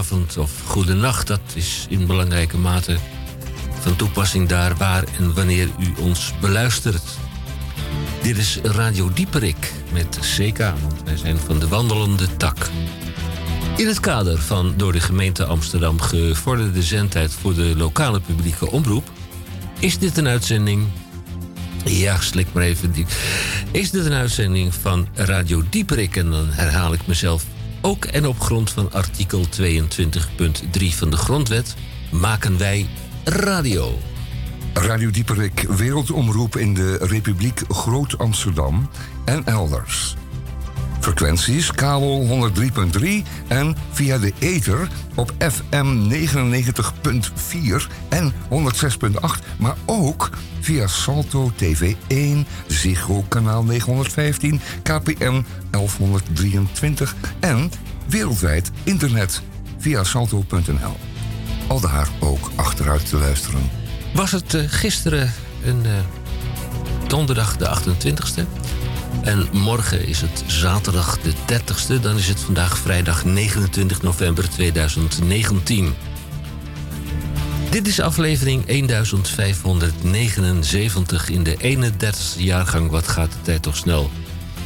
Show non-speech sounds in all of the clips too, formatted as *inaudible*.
goedenavond of goedenacht. Dat is in belangrijke mate van toepassing daar waar en wanneer u ons beluistert. Dit is Radio Dieperik met CK, want wij zijn van de wandelende tak. In het kader van door de gemeente Amsterdam gevorderde zendtijd voor de lokale publieke omroep is dit een uitzending. Ja, slik maar even. Die. Is dit een uitzending van Radio Dieperik? En dan herhaal ik mezelf ook. En op grond van artikel 22.3 van de Grondwet maken wij radio. Radio Dieperik, wereldomroep in de Republiek Groot-Amsterdam en elders. Frequenties kabel 103.3 en via de ether op FM 99.4 en 106.8, maar ook via Salto TV 1, Ziggo kanaal 915, KPN 1123 en wereldwijd internet via salto.nl. Al daar ook achteruit te luisteren. Was het uh, gisteren een uh, donderdag de 28e? En morgen is het zaterdag de 30ste. Dan is het vandaag vrijdag 29 november 2019. Dit is aflevering 1579 in de 31ste jaargang. Wat gaat de tijd toch snel?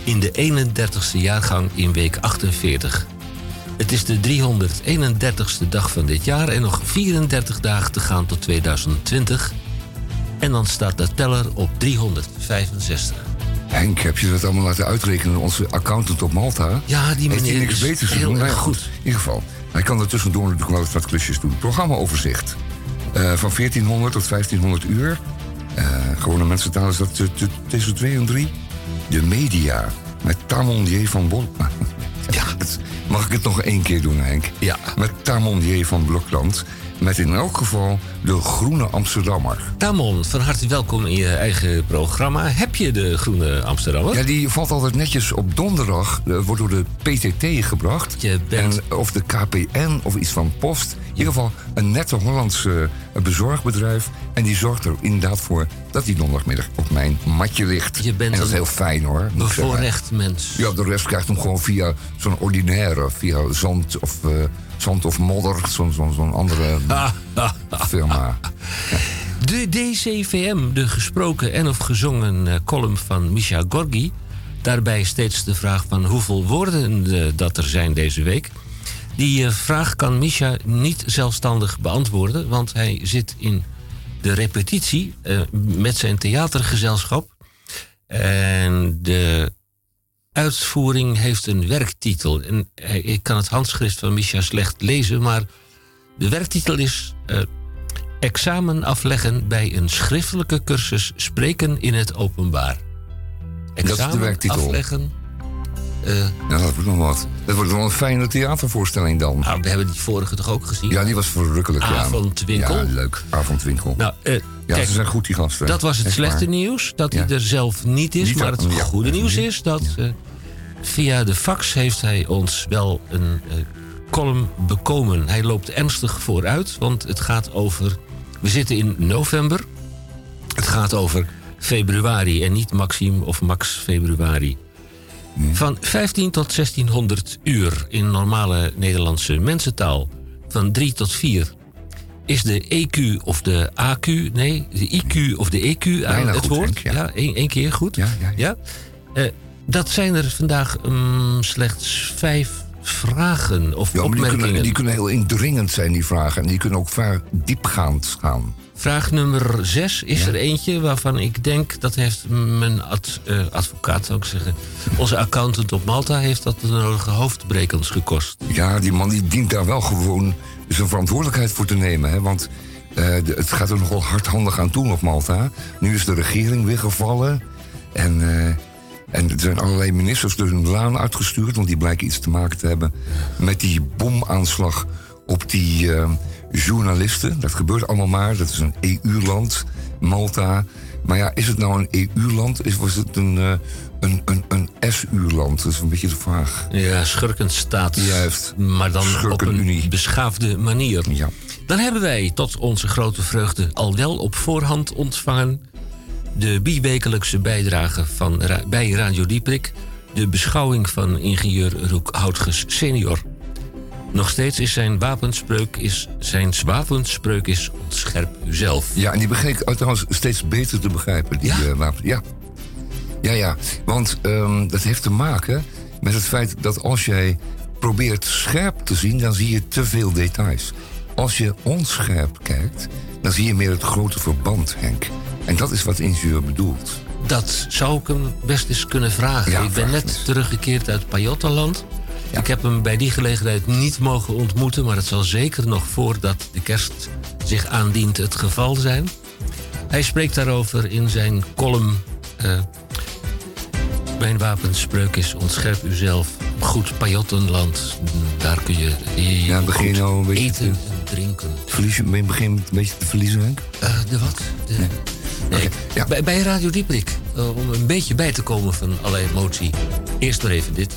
In de 31ste jaargang in week 48. Het is de 331ste dag van dit jaar en nog 34 dagen te gaan tot 2020. En dan staat de teller op 365. Henk, heb je dat allemaal laten uitrekenen? Onze accountant op Malta. Ja, die meneer niks beters te doen? heel erg goed. In ieder geval, hij kan er tussendoor natuurlijk wel eens wat klusjes doen. Programmaoverzicht. Eh, van 1400 tot 1500 uur. Eh, gewone mensentaal is dat t- tussen 2 en 3. De media. Met Tamondier van Bol... *laughs* ja, mag ik het nog één keer doen, Henk? Ja. Met Tamondier van Blokland. Met in elk geval de Groene Amsterdammer. Tamon, van harte welkom in je eigen programma. Heb je de Groene Amsterdammer? Ja, die valt altijd netjes op donderdag. eh, wordt door de PTT gebracht. Je bent- En, of de KPN of iets van Post. In ieder geval een nette Hollands eh, bezorgbedrijf. En die zorgt er inderdaad voor dat die donderdagmiddag op mijn matje ligt. Je bent en dat is een heel fijn hoor. Bevoorrecht mens. Ja, de rest krijgt hem gewoon via zo'n ordinaire. Via zand of, eh, zand of modder. Zo'n zo'n zo'n andere *laughs* firma. De DCVM, de gesproken en of gezongen eh, column van Misha Gorgi. Daarbij steeds de vraag van hoeveel woorden dat er zijn deze week. Die eh, vraag kan Misha niet zelfstandig beantwoorden, want hij zit in de repetitie eh, met zijn theatergezelschap. En de uitvoering heeft een werktitel. En hij- ik kan het handschrift van Misha slecht lezen, maar de werktitel is eh, Examen afleggen bij een schriftelijke cursus Spreken in het Openbaar. is de Examen werktitel. afleggen. Eh, Ja, dat wordt nog wat. Dat wordt wel een fijne theatervoorstelling dan. nou, we hebben die vorige toch ook gezien? Ja, die was verrukkelijk. Avondwinkel. Ja, leuk. Avondwinkel. Nou, eh, ja, kijk, ze zijn goed, die gasten. dat was het Echt slechte waar. nieuws. Dat Ja. hij er zelf niet is. Niet maar dat- het goede nieuws is dat eh, via de fax heeft hij ons wel een column bekomen. Hij loopt ernstig vooruit, want het gaat over... We zitten in november. Het gaat over februari en niet Maxime of Max februari. Van 15 tot 1600 uur in normale Nederlandse mensentaal. Van 3 tot 4 is de EQ of de AQ, nee, de IQ of de EQ aan het goed, woord. Henk, ja. één, keer goed. Ja, ja, ja. Eh, dat zijn er vandaag mm, slechts vijf vragen of Ja, maar die opmerkingen. kunnen, die kunnen heel indringend zijn, die vragen. En die kunnen ook ver diepgaand gaan. Vraag nummer zes is er eentje waarvan ik denk dat heeft mijn ad- eh, advocaat, zou ik zeggen. Onze accountant op Malta heeft dat de nodige hoofdbrekens gekost. Ja, die man die dient daar wel gewoon zijn verantwoordelijkheid voor te nemen. Hè? Want eh, het gaat er nogal hardhandig aan toe op Malta. Nu is de regering weer gevallen. En, eh, en er zijn allerlei ministers door hun laan uitgestuurd... want die blijken iets te maken te hebben met die bomaanslag op die journalisten. Dat gebeurt allemaal maar. Dat is een EU-land, Malta. Maar ja, is het nou een EU-land? Is, was het een, eh, een, een, een SU-land? Dat is een beetje de vraag. Ja, schurkenstaat. Juist. Maar dan op een beschaafde manier. Ja. Dan hebben wij tot onze grote vreugde al wel op voorhand ontvangen... de biwekelijkse bijdrage van, bij Radio Dieprik... de beschouwing van ingenieur Roek Houtges senior. Nog steeds is zijn wapenspreuk is, zijn wapenspreuk is ontscherp uzelf. Ja, en die begreep ik trouwens steeds beter te begrijpen, die Ja? eh, wapen. Ja. Ja, ja. Want ehm, dat heeft te maken met het feit dat als jij probeert scherp te zien, dan zie je te veel details. Als je onscherp kijkt, dan zie je meer het grote verband, Henk. En dat is wat ingenieur bedoelt. Dat zou ik hem best eens kunnen vragen. Ja, ik ben net teruggekeerd uit Pajottenland. Ja. Ik heb hem bij die gelegenheid niet mogen ontmoeten, maar het zal zeker nog voordat de kerst zich aandient het geval zijn. Hij spreekt daarover in zijn column. eh, mijn wapenspreuk is ontscherp uzelf. Goed Pajottenland, daar kun je heel Ja, begin je goed een beetje eten te- en drinken. Verlies je, ben je begin een beetje te verliezen, Henk? Eh, de wat? De, nee. Ja. bij, bij Radio Dieprik, eh, om een beetje bij te komen van alle emotie. Eerst maar even dit.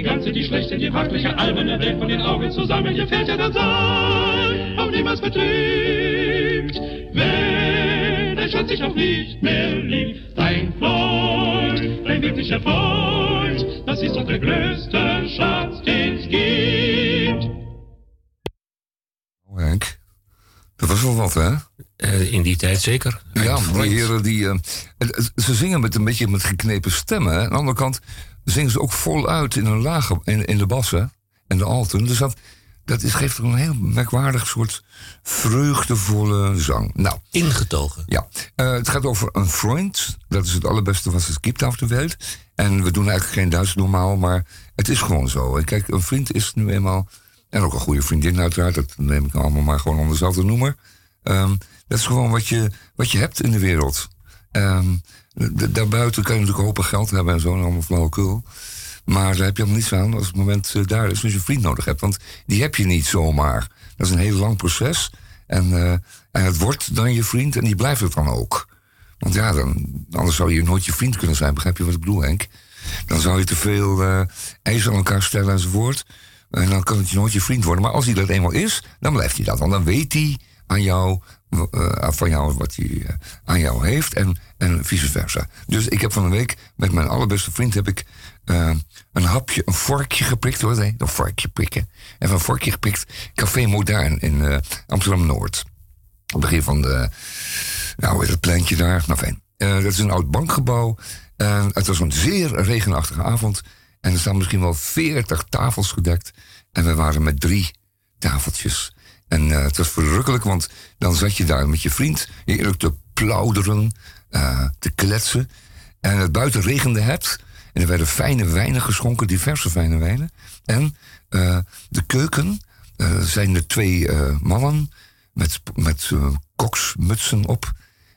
Die die ganze, die schlechte, die wirkliche alberne Welt von den Augen zusammen. Hier fällt ja dann sei auch niemals betrübt, wenn dein Schatz sich auch nicht mehr liebt. Dein Freund, dein wirklicher Freund, das ist doch der größte Schatz, den's gibt. Oh, Henk, dat was wel wat, hè? Eh, in die tijd zeker. Ja, die heren die. het- ze zingen met een beetje met geknepen stemmen. Aan de andere kant zingen ze ook voluit in een lage, in, in de bassen en de alten. Dus dat, dat is, geeft een heel merkwaardig soort vreugdevolle zang. Nou, Ingetogen. ja. Eh, het gaat over een vriend. Dat is het allerbeste wat het gibt auf de wereld. En we doen eigenlijk geen Duits normaal, maar het is gewoon zo. En kijk, een vriend is nu eenmaal. En ook een goede vriendin, uiteraard. Dat neem ik allemaal maar gewoon onder dezelfde noemer. Ehm, dat is gewoon wat je, wat je hebt in de wereld. D- daarbuiten kan je natuurlijk hopen geld hebben en zo, en allemaal flauwekul. Maar daar heb je helemaal niets aan als het moment eh, daar is, als je een vriend nodig hebt. Want die heb je niet zomaar. Dat is een heel lang proces. En, eh, en het wordt dan je vriend en die blijft het dan ook. Want ja, dan, anders zou je nooit je vriend kunnen zijn. Begrijp je wat ik bedoel, Henk? Dan zou je te veel eh, eisen aan elkaar stellen enzovoort. En dan kan het je nooit je vriend worden. Maar als hij dat eenmaal is, dan blijft hij dat. Want dan weet hij aan jou, van jou wat hij eh, aan jou heeft en, en vice versa. Dus ik heb van een week met mijn allerbeste vriend heb ik eh, een hapje, een vorkje geprikt. Wat heet Een vorkje prikken. Even een vorkje geprikt. Café Modern in eh, Amsterdam-Noord. Op het begin van de, nou, het pleintje daar? Nou, fijn. Eh, dat is een oud bankgebouw. Het was een zeer regenachtige avond. En er staan misschien wel veertig tafels gedekt. En we waren met drie tafeltjes. En eh, het was verrukkelijk, want dan zat je daar met je vriend heerlijk te plauderen, eh, te kletsen. En het buiten regende het. En er werden fijne wijnen geschonken, diverse fijne wijnen. En eh, de keuken zijn er twee mannen met, met koksmutsen op.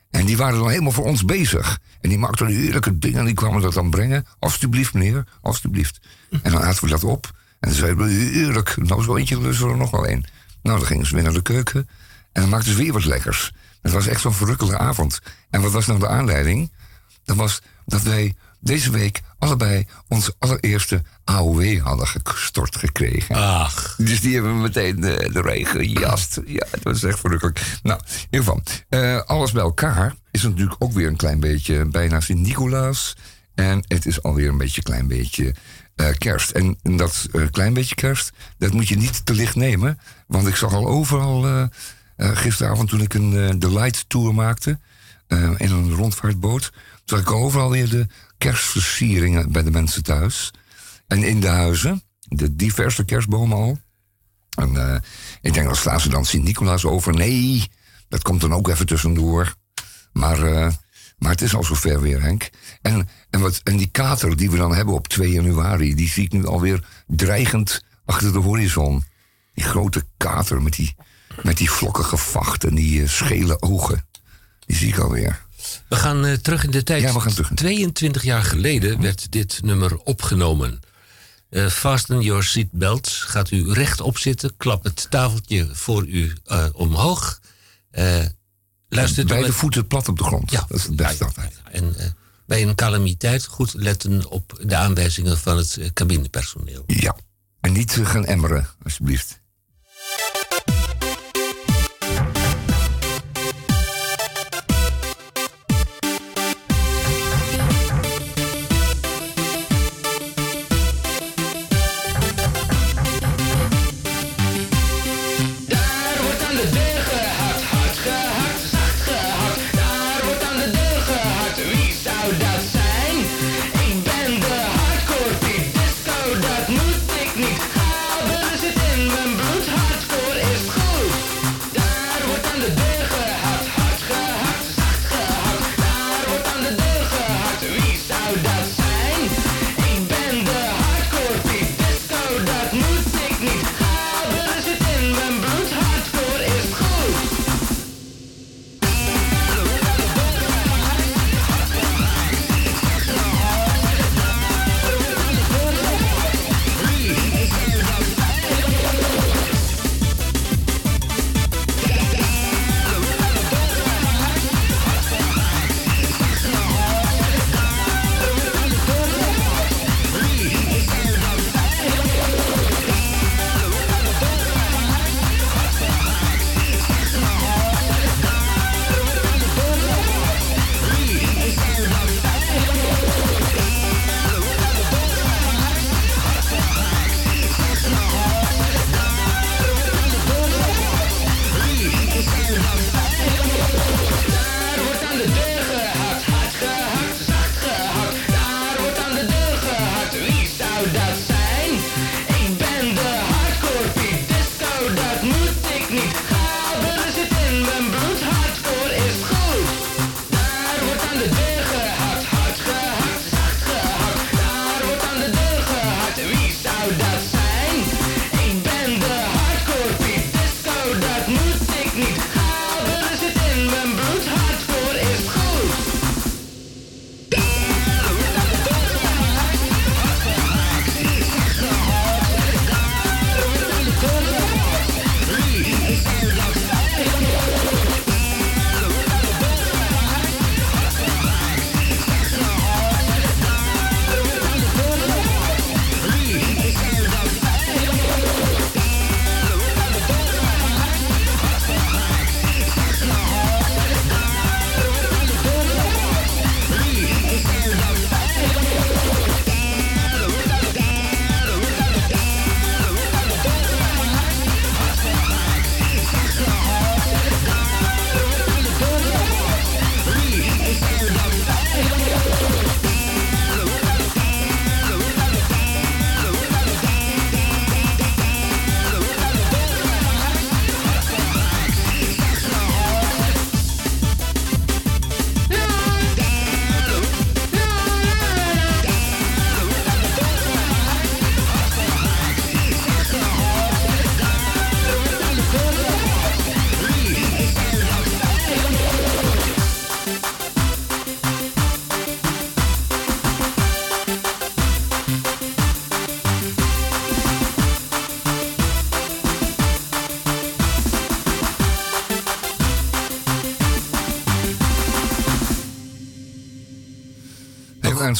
En die waren dan helemaal voor ons bezig. En die maakten heerlijke dingen en die kwamen dat dan brengen. Alsjeblieft, meneer, alsjeblieft. En dan aten we dat op. En dan zeiden we, heerlijk, nou zo eentje we er nog wel een. Nou, dan gingen ze weer naar de keuken. En dan maakten ze weer wat lekkers. Het was echt zo'n verrukkelijke avond. En wat was nou de aanleiding? Dat was dat wij deze week allebei onze allereerste AOW hadden gestort gekregen. Ach, Dus die hebben we meteen de, de regen gejast. Ja, het was echt verrukkelijk. Nou, in ieder geval, eh, alles bij elkaar is natuurlijk ook weer een klein beetje bijna Sint-Nicolaas. En het is alweer een beetje klein beetje eh, kerst. En dat eh, klein beetje kerst, dat moet je niet te licht nemen. Want ik zag al overal eh, gisteravond toen ik een de Light Tour maakte... in een rondvaartboot... zag ik overal weer de kerstversieringen bij de mensen thuis. En in de huizen, de diverse kerstbomen al... En ik denk, dan slaan ze dan Sint-Nicolaas over. Nee, dat komt dan ook even tussendoor. Maar, maar het is al zover weer, Henk. En, en, wat, en die kater die we dan hebben op 2 januari... die zie ik nu alweer dreigend achter de horizon. Die grote kater met die, met die vlokkige vacht en die eh, schele ogen. Die zie ik alweer. we gaan eh, terug in de tijd. Ja, we gaan terug. 22 jaar geleden werd dit nummer opgenomen. Eh, fasten your seatbelts. Gaat u rechtop zitten. Klap het tafeltje voor u omhoog. Luistert u Beide met- voeten plat op de grond. Ja, dat is het beste altijd. En eh, bij een calamiteit goed letten op de aanwijzingen van het eh, cabinepersoneel. Ja. En niet eh, gaan emmeren, alsjeblieft.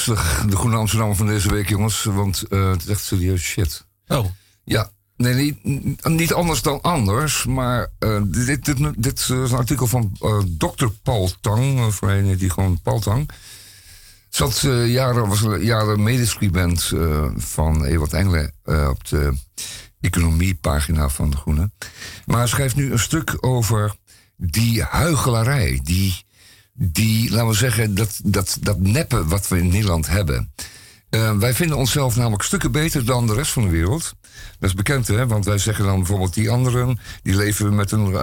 Ernstig, de Groene Amsterdammer van deze week, jongens. Want eh, het is echt serieus shit. Oh, Ja, nee, niet, niet anders dan anders. Maar eh, dit, dit, dit is een artikel van eh dokter Paul Tang. eh, Voor een die gewoon Paul Tang. Zat jaren, was jaren medescribent van Ewald Engelen op de economiepagina van De Groene. Maar hij schrijft nu een stuk over die huigelarij. Die, die laten we zeggen, dat, dat, dat neppen wat we in Nederland hebben. Eh, wij vinden onszelf namelijk stukken beter dan de rest van de wereld. Dat is bekend, hè? Want wij zeggen dan bijvoorbeeld die anderen... die leven met, een,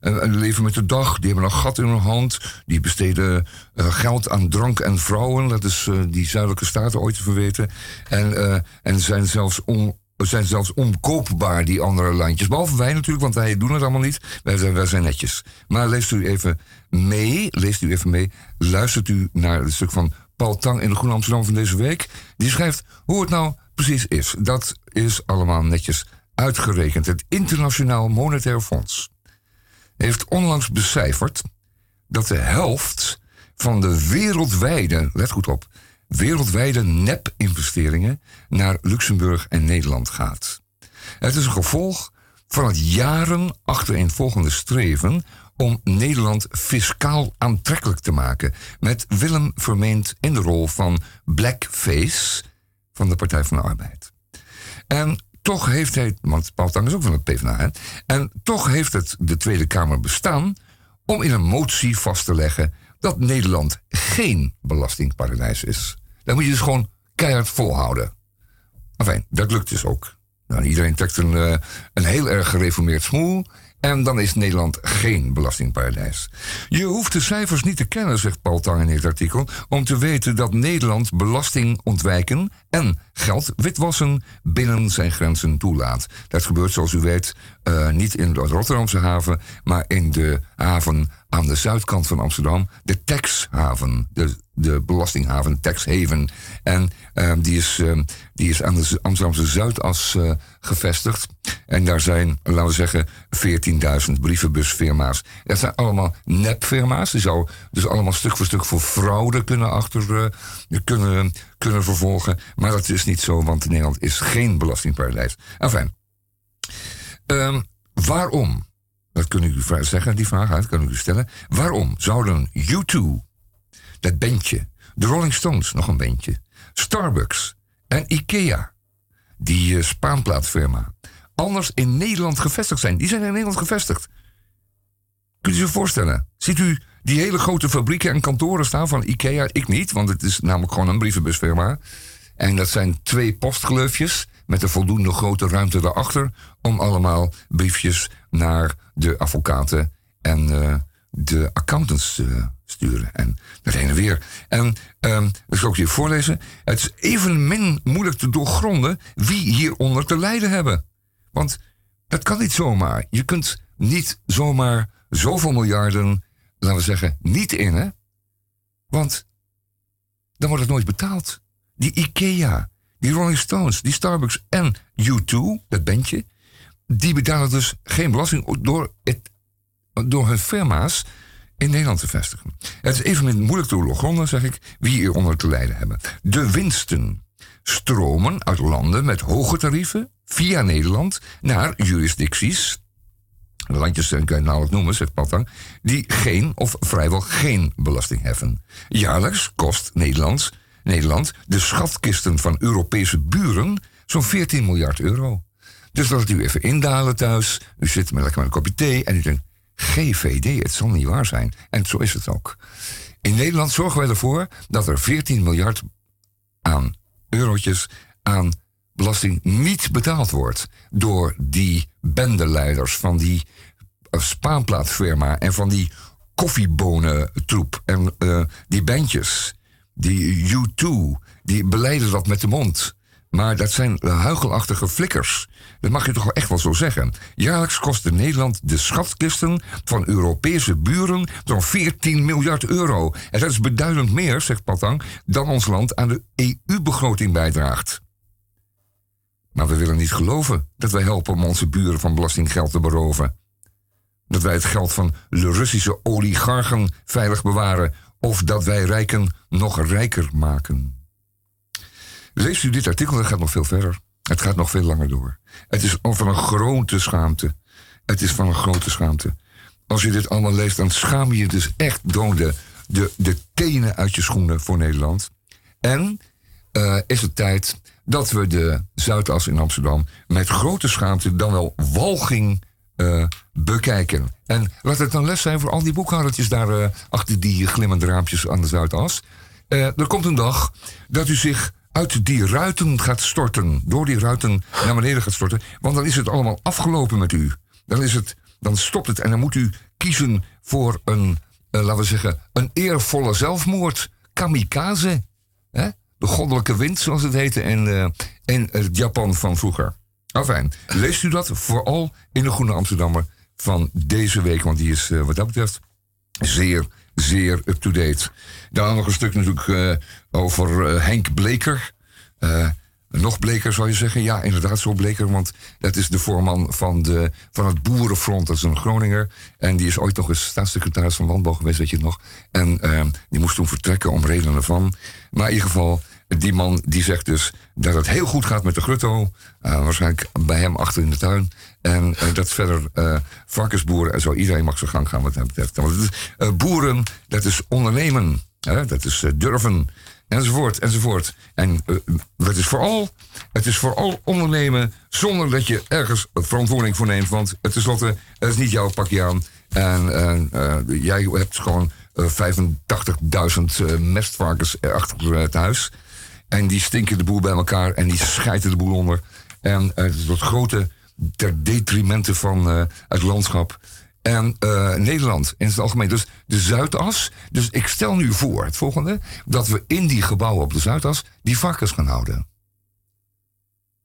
een leven met de dag, die hebben een gat in hun hand... die besteden eh, geld aan drank en vrouwen. Dat is die zuidelijke staten ooit te verweten. En, en zijn zelfs on, zijn zelfs onkoopbaar, die andere landjes. Behalve wij natuurlijk, want wij doen het allemaal niet. Wij zijn, wij zijn netjes. Maar leest u even mee, leest u even mee... luistert u naar het stuk van Paul Tang in de Groene Amsterdam van deze week. Die schrijft hoe het nou precies is. Dat is allemaal netjes uitgerekend. Het Internationaal Monetair Fonds heeft onlangs becijferd dat de helft van de wereldwijde, let goed op, wereldwijde nep-investeringen naar Luxemburg en Nederland gaat. Het is een gevolg van het jaren achtereenvolgende streven om Nederland fiscaal aantrekkelijk te maken. Met Willem vermeend in de rol van blackface van de Partij van de Arbeid. En toch heeft hij, want Paul Tang is ook van het PvdA, en toch heeft het de Tweede Kamer bestaan om in een motie vast te leggen dat Nederland geen belastingparadijs is. Dat moet je dus gewoon keihard volhouden. Enfin, dat lukt dus ook. Nou, iedereen trekt een, eh, een heel erg gereformeerd smoel. En dan is Nederland geen belastingparadijs. Je hoeft de cijfers niet te kennen, zegt Paul Tang in dit artikel, om te weten dat Nederland belasting ontwijken en geld witwassen binnen zijn grenzen toelaat. Dat gebeurt, zoals u weet, eh, niet in de Rotterdamse haven, maar in de haven aan de zuidkant van Amsterdam, de taxhaven, de, de belastinghaven, taxhaven. En eh, die, is, eh, die is aan de Amsterdamse Zuidas eh, gevestigd. En daar zijn, laten we zeggen, 14.000 brievenbusfirma's. Dat zijn allemaal nepfirma's. Die zou dus allemaal stuk voor stuk voor fraude kunnen, achter, eh, kunnen, kunnen vervolgen. Maar dat is niet zo, want Nederland is geen belastingparadijs. Enfin, Ehm, waarom? Dat kun ik u zeggen, die vraag uit, kan ik u stellen. Waarom zouden U2, dat bandje, de Rolling Stones, nog een bandje, Starbucks en IKEA, die eh, spaanplaatfirma, anders in Nederland gevestigd zijn? Die zijn in Nederland gevestigd. Kunt u zich voorstellen? Ziet u die hele grote fabrieken en kantoren staan van IKEA? Ik niet, want het is namelijk gewoon een brievenbusfirma. En dat zijn twee postgleufjes met een voldoende grote ruimte daarachter... om allemaal briefjes naar de advocaten en eh, de accountants te sturen. En dat heen en weer. En ehm dat zal ik je voorlezen. Het is evenmin moeilijk te doorgronden wie hieronder te lijden hebben. Want dat kan niet zomaar. Je kunt niet zomaar zoveel miljarden, laten we zeggen, niet in, hè? Want dan wordt het nooit betaald. Die IKEA, die Rolling Stones, die Starbucks en U2, dat bandje, die betalen dus geen belasting door, het, door hun firma's in Nederland te vestigen. Het is even moeilijk te doorgronden, zeg ik, wie hieronder te lijden hebben. De winsten stromen uit landen met hoge tarieven via Nederland naar jurisdicties landjes eh, kan je nauwelijks noemen, zegt Patang, die geen of vrijwel geen belasting heffen. Jaarlijks kost Nederlands, Nederland de schatkisten van Europese buren zo'n 14 miljard euro. Dus laat het u even indalen thuis. U zit met lekker met een kopje thee en u denkt, GVD, het zal niet waar zijn. En zo is het ook. In Nederland zorgen wij ervoor dat er 14 miljard aan eurotjes aan belasting niet betaald wordt door die bendeleiders van die eh, spaanplaatfirma en van die koffiebonentroep en eh, die bandjes, die U2, die beleiden dat met de mond. Maar dat zijn huigelachtige flikkers. Dat mag je toch wel echt wel zo zeggen. Jaarlijks kostte Nederland de schatkisten van Europese buren zo'n 14 miljard euro. En dat is beduidend meer, zegt Patang, dan ons land aan de EU-begroting bijdraagt. Maar we willen niet geloven dat wij helpen om onze buren van belastinggeld te beroven. Dat wij het geld van de Russische oligarchen veilig bewaren. Of dat wij rijken nog rijker maken. Leest u dit artikel, dat gaat nog veel verder. Het gaat nog veel langer door. Het is van een grote schaamte. Het is van een grote schaamte. Als je dit allemaal leest, dan schaam je dus echt door de, de, tenen uit je schoenen voor Nederland. En eh, is het tijd dat we de Zuidas in Amsterdam met grote schaamte, dan wel walging, eh, bekijken. En laat het dan les zijn voor al die boekhoudertjes daar eh, achter die glimmende raampjes aan de Zuidas. Er komt een dag dat u zich uit die ruiten gaat storten. Door die ruiten naar beneden gaat storten. Want dan is het allemaal afgelopen met u. Dan, is het, dan stopt het en dan moet u kiezen voor een, eh, laten we zeggen, een eervolle zelfmoord. Kamikaze. Hè? De goddelijke wind, zoals het heette in, eh, in het Japan van vroeger. Enfin, leest u dat vooral in de Groene Amsterdammer van deze week. Want die is eh, wat dat betreft zeer, zeer up-to-date. Daar nog een stuk natuurlijk eh, over eh, Henk Bleker. Eh, nog bleker zou je zeggen. Ja, inderdaad, zo bleker. Want dat is de voorman van, de, van het Boerenfront. Dat is een Groninger. En die is ooit nog eens staatssecretaris van Landbouw geweest, weet je nog. En eh, die moest toen vertrekken om redenen van. Maar in ieder geval, die man die zegt dus dat het heel goed gaat met de grutto. Eh, waarschijnlijk bij hem achter in de tuin. En eh, dat verder eh, varkensboeren en zo, iedereen mag zijn gang gaan wat dat betreft. Want boeren, dat is ondernemen. Hè? Dat is durven. Enzovoort, enzovoort. En het, is vooral, het is vooral ondernemen zonder dat je ergens verantwoording voor neemt. Want het is, slotte, het is niet jouw pakje aan. En jij hebt gewoon eh, 85.000 eh, mestvarkens achter het huis. En die stinken de boel bij elkaar en die schijten de boel onder. En eh, het is tot grote ter detrimenten van eh, het landschap. En eh, Nederland in het algemeen. Dus de Zuidas. Dus ik stel nu voor, het volgende, dat we in die gebouwen op de Zuidas die varkens gaan houden.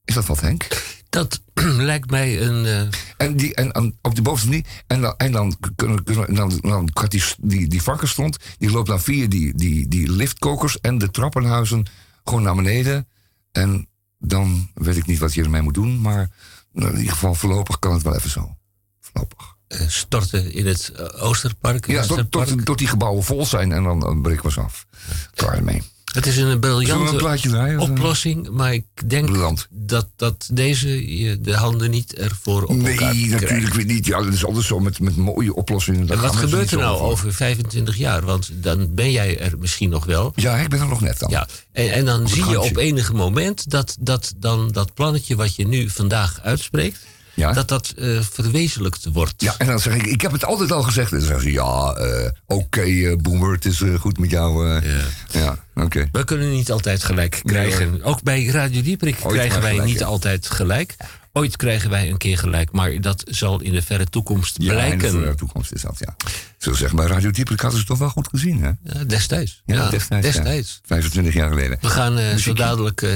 Is dat wat, Henk? Dat *clears throat* lijkt mij een. eh, En, die, en, en op de bovenste niet. En dan, en dan, kunnen, kunnen- dan, dan gaat die, die, die varkensstront, die loopt dan via die, die, die liftkokers en de trappenhuizen gewoon naar beneden. En dan weet ik niet wat je ermee moet doen, maar in ieder geval voorlopig kan het wel even zo. Voorlopig. eh, storten in het eh, Oosterpark. Ja, tot, Westerpark. tot, tot die gebouwen vol zijn en dan, dan breken we ze af. Klaar ermee. Het is een briljante eh? oplossing, maar ik denk dat, dat deze je de handen niet ervoor op elkaar Nee, krijgt. natuurlijk weer niet. Ja, dat is altijd zo met, met mooie oplossingen. En wat gebeurt er nou over 25 jaar? Want dan ben jij er misschien nog wel. Ja, ik ben er nog net dan. Ja, en, en dan zie je op enig moment dat, dat dan dat plannetje wat je nu vandaag uitspreekt, Ja. dat dat eh, verwezenlijkt wordt. Ja, en dan zeg ik, ik heb het altijd al gezegd. En dan zeggen ze, ja, eh, oké, eh, Boomer, het is goed met jou. Ja. ja, oké. We kunnen niet altijd gelijk krijgen. Ook bij Radio Dieperik Ooit krijgen maar wij gelijk, niet altijd gelijk. Ooit krijgen wij een keer gelijk, maar dat zal in de verre toekomst Ja, in blijken. de toekomst is dat, ja. Zo zeggen, bij Radio Diepelijk hadden ze toch wel goed gezien, hè? Ja, destijds. Ja, destijds. destijds. 25 jaar geleden. We gaan zo dadelijk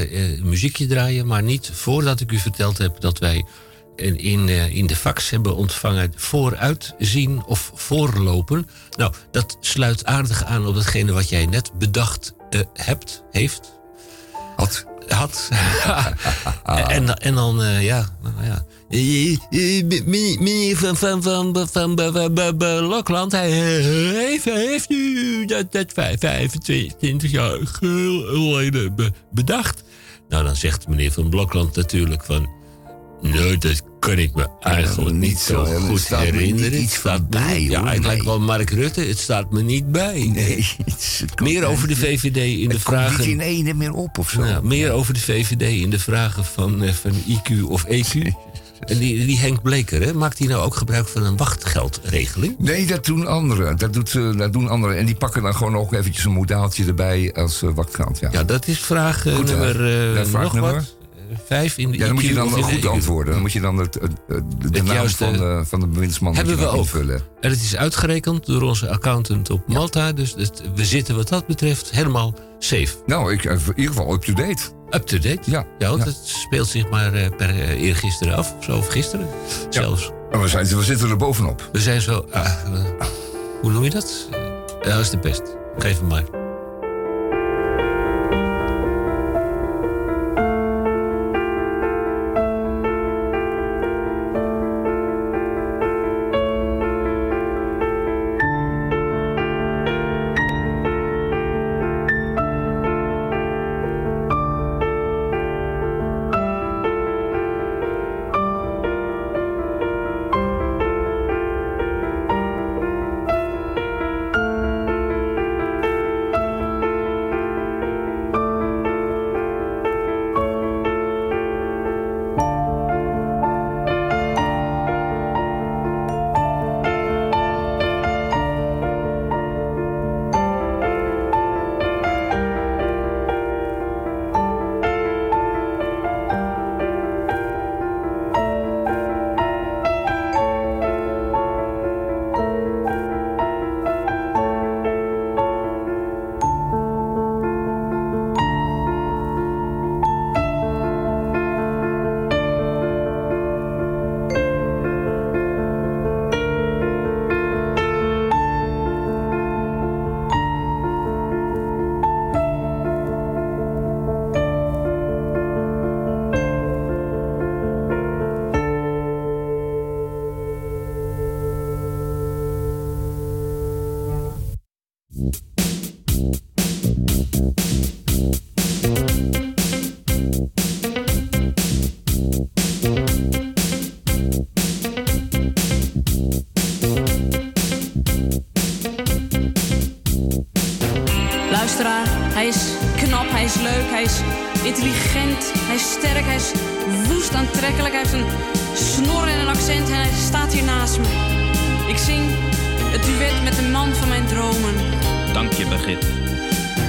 muziekje draaien, maar niet voordat ik u verteld heb dat wij in, in, in de fax hebben ontvangen vooruitzien of voorlopen. Nou, dat sluit aardig aan op datgene wat jij net bedacht eh, hebt, heeft. Had. Had. *laughs* en, en dan, uh, ja, nou ja. Meneer van, van, van, van, van, Lokland, hij heeft, heeft nu dat, dat 25 jaar geleden bedacht. Nou, dan zegt meneer van Blokland natuurlijk van... Nee, dat kan ik me eigenlijk niet niet zo, goed staat me herinneren. iets Het staat van bij, Ja, het Nee. lijkt wel Mark Rutte. Het staat me niet bij. Nee, *laughs* Meer over de VVD in de vragen... niet in ene meer op of zo. Ja, meer over de VVD in de vragen van, eh, van IQ of EQ. *laughs* En die, die Henk Bleker, hè, maakt hij nou ook gebruik van een wachtgeldregeling? Nee, dat doen anderen. Dat, doet, eh, dat doen anderen. En die pakken dan gewoon ook eventjes een modaaltje erbij als uh, wachtgeld. Ja. Ja, dat is vraag eh, Goed, hè? nummer eh, vraag nog nummer? wat. Eh, Vijf in de Ja, dan moet je IQ dan goed EQ. antwoorden. Dan moet je dan het, het- het- de naam van de, van de bewindsman Hebben we dan ook. invullen. En het is uitgerekend door onze accountant op Malta. Dus het- we zitten wat dat betreft helemaal safe. Nou, ik, in ieder geval up-to-date. Up-to-date. Ja, ja want ja. het speelt zich maar eh, per eh, eergisteren af. Of zo, of gisteren zelfs. En we, zijn, we zitten er bovenop. We zijn zo... ah, eh, hoe noem je dat? Eh, dat is de pest. Geef hem maar.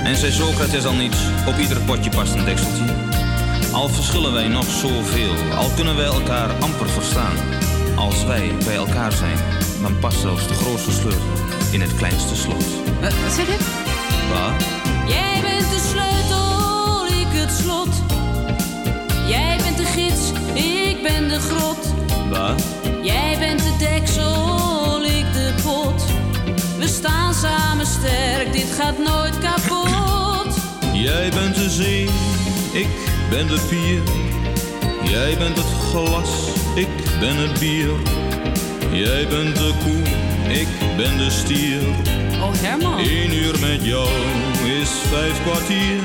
En zei Socrates al niets, op ieder potje past een dekseltje. Al verschillen wij nog zoveel, al kunnen wij elkaar amper verstaan. Als wij bij elkaar zijn, dan past zelfs de grootste sleutel in het kleinste slot. Wat, wat zeg je? Wat? Jij bent de sleutel, ik het slot. Jij bent de gids, ik ben de grot. Wat? Jij bent de deksel, ik de pot. We staan samen sterk, dit gaat nooit kapot. Jij bent de zee, ik ben de pier. Jij bent het glas, ik ben het bier. Jij bent de koe, ik ben de stier. Oh Herman, Eén uur met jou is vijf kwartier.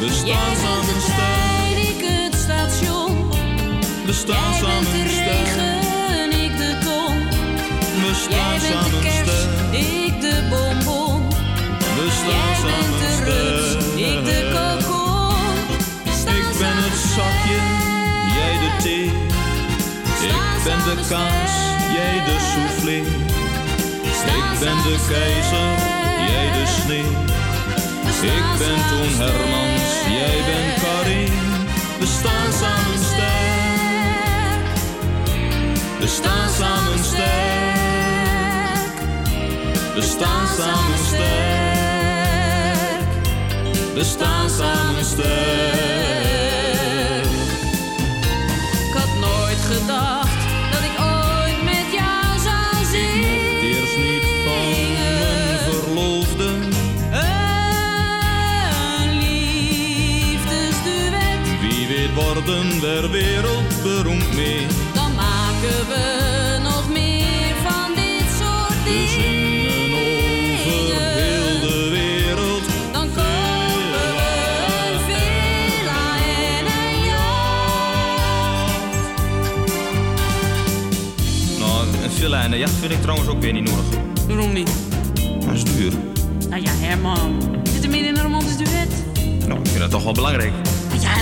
We staan samen sterk, ik het station. we staan Jij samen sterk. We Jij staan bent de samen kers, sterk, ik de bonbon. we Jij staan bent samen de rups, ik de kokon. Ik ben het zakje, jij de thee. Ik ben de kaas, jij de soufflé. Ik ben de keizer, jij de sneeuw. Ik ben Toon Hermans, jij bent Karin. We staan samen sterk. We staan samen sterk. We staan samen sterk. We staan samen sterk. Ik had nooit gedacht dat ik ooit met jou zou zingen. Eerst niet van mijn verloofde. Een liefdesduet, Wie weet worden we wereldberoemd mee. dan maken we jacht vind ik trouwens ook weer niet nodig. Waarom niet? Dat is duur. Nou ja, Herman. Zit er midden in een romantisch duet? Nou, ik vind dat toch wel belangrijk. Ja,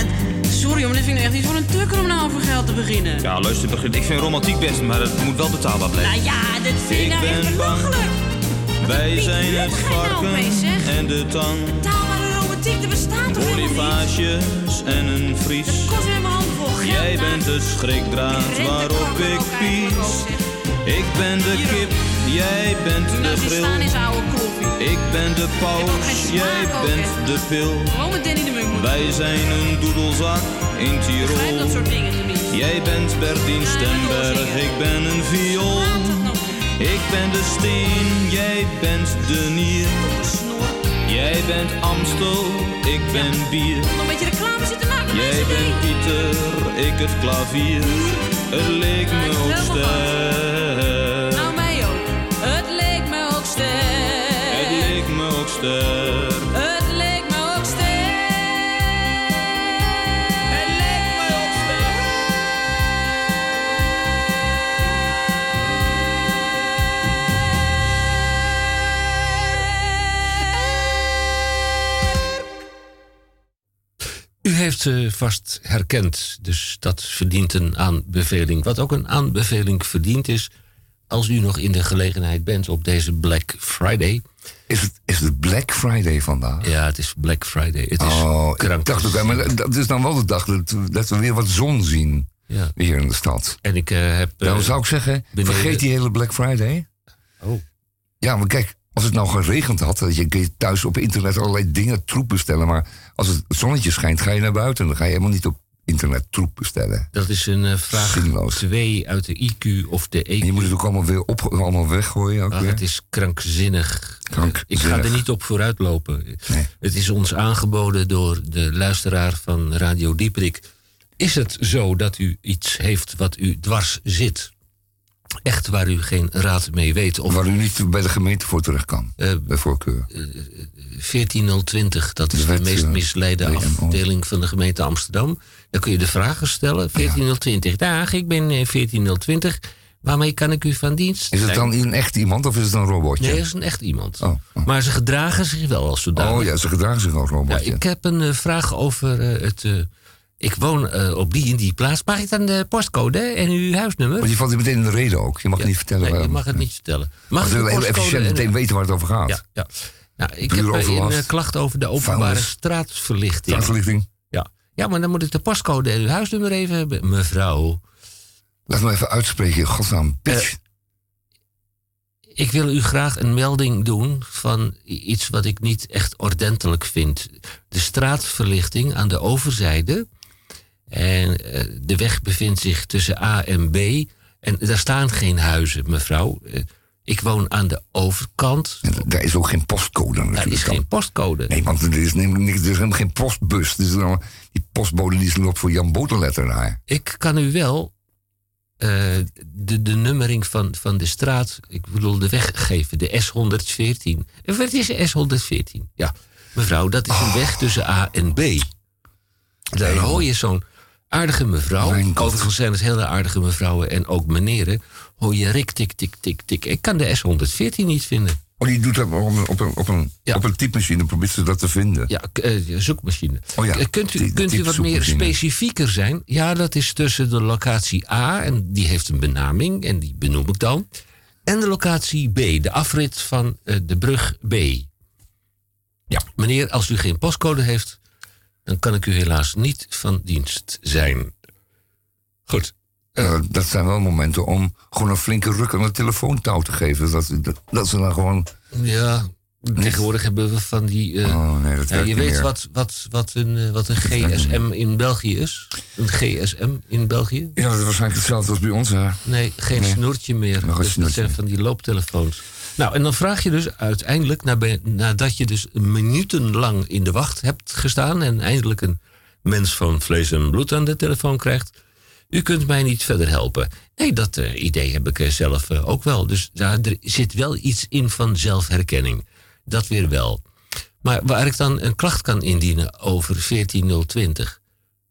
sorry, maar dit vind ik echt niet voor een tukker om nou over geld te beginnen. Ja, luister, ik vind romantiek best, maar het moet wel betaalbaar blijven. Nou ja, dit vind ik, Ik nou echt belachelijk. Wij zijn het nou varken en de tang. Betaalbare romantiek, er bestaat toch? Bonifages en een vries. Dat kost weer mijn handen vol geld. Jij nou. bent de schrikdraad waarop ik pies. Ik ben de kip, jij bent de kloffie. Ik ben de paus, jij ook, bent de pil. De. Wij zijn een doedelzak in Tirol. dat soort dingen. Jij bent Bertien Stemberg, ik ben een viool. Ik ben de steen, jij bent de nier. Jij bent Amstel, ik ben bier. Nog een beetje reclame zitten maken. Jij bent. Pieter, ik het klavier. Het leek me Het leek me ook. Het leek me ook U heeft ze vast herkend, dus dat verdient een aanbeveling. Wat ook een aanbeveling verdient is, als u nog in de gelegenheid bent op deze Black Friday. Is het, is het Black Friday vandaag? Ja, het is Black Friday. Het is Oh, ik krank. dacht ook, maar dat is dan wel de dag dat, dat we weer wat zon zien Ja. hier in de stad. En ik eh, heb... eh, Dan zou ik zeggen, beneden- vergeet die hele Black Friday. Oh, Ja, maar kijk, als het nou geregend had, dat je je thuis op internet allerlei dingen troep bestellen. Maar als het zonnetje schijnt, ga je naar buiten. Dan ga je helemaal niet op internet troep bestellen. dat is een eh, vraag Zinloos. 2 uit de IQ of de EQ. En je moet het ook allemaal weer op, allemaal weggooien. Ook Ah, weer. het is krankzinnig. Krankzinnig. Ik ga er niet op vooruit lopen. Nee. Het is ons aangeboden door de luisteraar van Radio Dieprik. Is het zo dat u iets heeft wat u dwars zit? Echt waar u geen raad mee weet? Of Waar u niet bij de gemeente voor terecht kan, eh, bij voorkeur. 14020, dat is De meest eh, misleide afdeling van de gemeente Amsterdam. Dan kun je de vragen stellen. 14020, dag, ik ben eh, 14020. Waarmee kan ik u van dienst Is het dan een echt iemand of is het een robotje? Nee, dat is een echt iemand. Oh, oh. Maar ze gedragen zich wel als zodanig. Oh ja, ze gedragen zich als Ja, robotje. ik heb een eh, vraag over eh, het... eh, ik woon eh, op die en die plaats. Mag ik dan de postcode en uw huisnummer? Maar je valt meteen in de reden ook. Je mag Ja. niet vertellen Nee, je mag het niet vertellen. Mag ik willen heel postcode efficiënt en- meteen weten waar het over gaat. Ja, ja. Nou, ik heb eh, een eh, klacht over de openbare Vuilnis. straatverlichting. Straatverlichting. Ja. ja, maar dan moet ik de postcode en uw huisnummer even hebben. Mevrouw, Laat me even uitspreken, godsnaam. Bitch. ik wil u graag een melding doen van iets wat ik niet echt ordentelijk vind. De straatverlichting aan de overzijde. En eh, de weg bevindt zich tussen A en B. En daar staan geen huizen, mevrouw. Eh, ik woon aan de overkant. En daar is ook geen postcode Daar natuurlijk. is geen postcode. Nee, want er is, er is helemaal geen postbus. Dus die postbode die loopt voor Jan Boterletter daar. Ik kan u wel eh, de, de nummering van, van de straat, ik bedoel de weg geven, de S114. En Wat is de S114? Ja, mevrouw, dat is Oh. een weg tussen A en B. Daar hoor je zo'n aardige mevrouw. Overigens zijn het hele aardige mevrouwen en ook meneren. Hoor je rik, tik, tik, tik, tik. Ik kan de S114 niet vinden. Oh, die doet dat op een, op een, op een, Ja. op een typemachine. Probeert ze dat te vinden. Ja, eh, zoekmachine. Oh ja, Eh, kunt u, die- kunt u wat meer specifieker zijn? Ja, dat is tussen de locatie A, en die heeft een benaming, en die benoem ik dan. En de locatie B, de afrit van eh, de brug B. Ja, meneer, als u geen postcode heeft, dan kan ik u helaas niet van dienst zijn. Goed. Eh, dat zijn wel momenten om gewoon een flinke ruk aan de telefoontouw te geven. Dat, dat, dat ze dan gewoon... Ja, tegenwoordig hebben we van die... eh, Oh nee, dat ja, je weet meer. wat, wat, wat, een, eh, wat een GSM in België is? Een GSM in België? Ja, dat is waarschijnlijk hetzelfde als bij ons. Hè. Nee, geen Nee. snoertje meer. Nog een Dus dat snoertje. zijn van die looptelefoons. Nou, en dan vraag je dus uiteindelijk, nadat je dus minutenlang in de wacht hebt gestaan en eindelijk een mens van vlees en bloed aan de telefoon krijgt, u kunt mij niet verder helpen. Nee, dat eh, idee heb ik eh, zelf eh, ook wel. Dus daar er zit wel iets in van zelfherkenning. Dat weer wel. Maar waar ik dan een klacht kan indienen over 14020,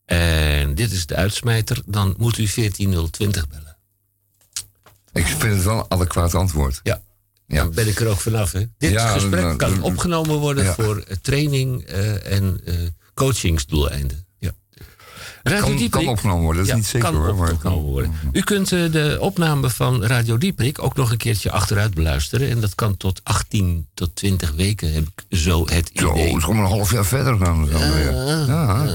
en dit is de uitsmijter, dan moet u 14020 bellen. Ik vind het wel een adequaat antwoord. Ja. Ja. Dan ben ik er ook vanaf. Hè. Dit Ja, gesprek dan- kan dan- opgenomen worden Ja. voor training en coachingsdoeleinden. Radio Kan, Dieprik- kan opgenomen worden, dat is Ja, niet zeker kan hoor. Maar opgenomen worden. U kunt eh, de opname van Radio Dieprik ook nog een keertje achteruit beluisteren. En dat kan tot 18 tot 20 weken, heb ik zo het Zo, idee. het is gewoon een half jaar verder we dan weer. Ja.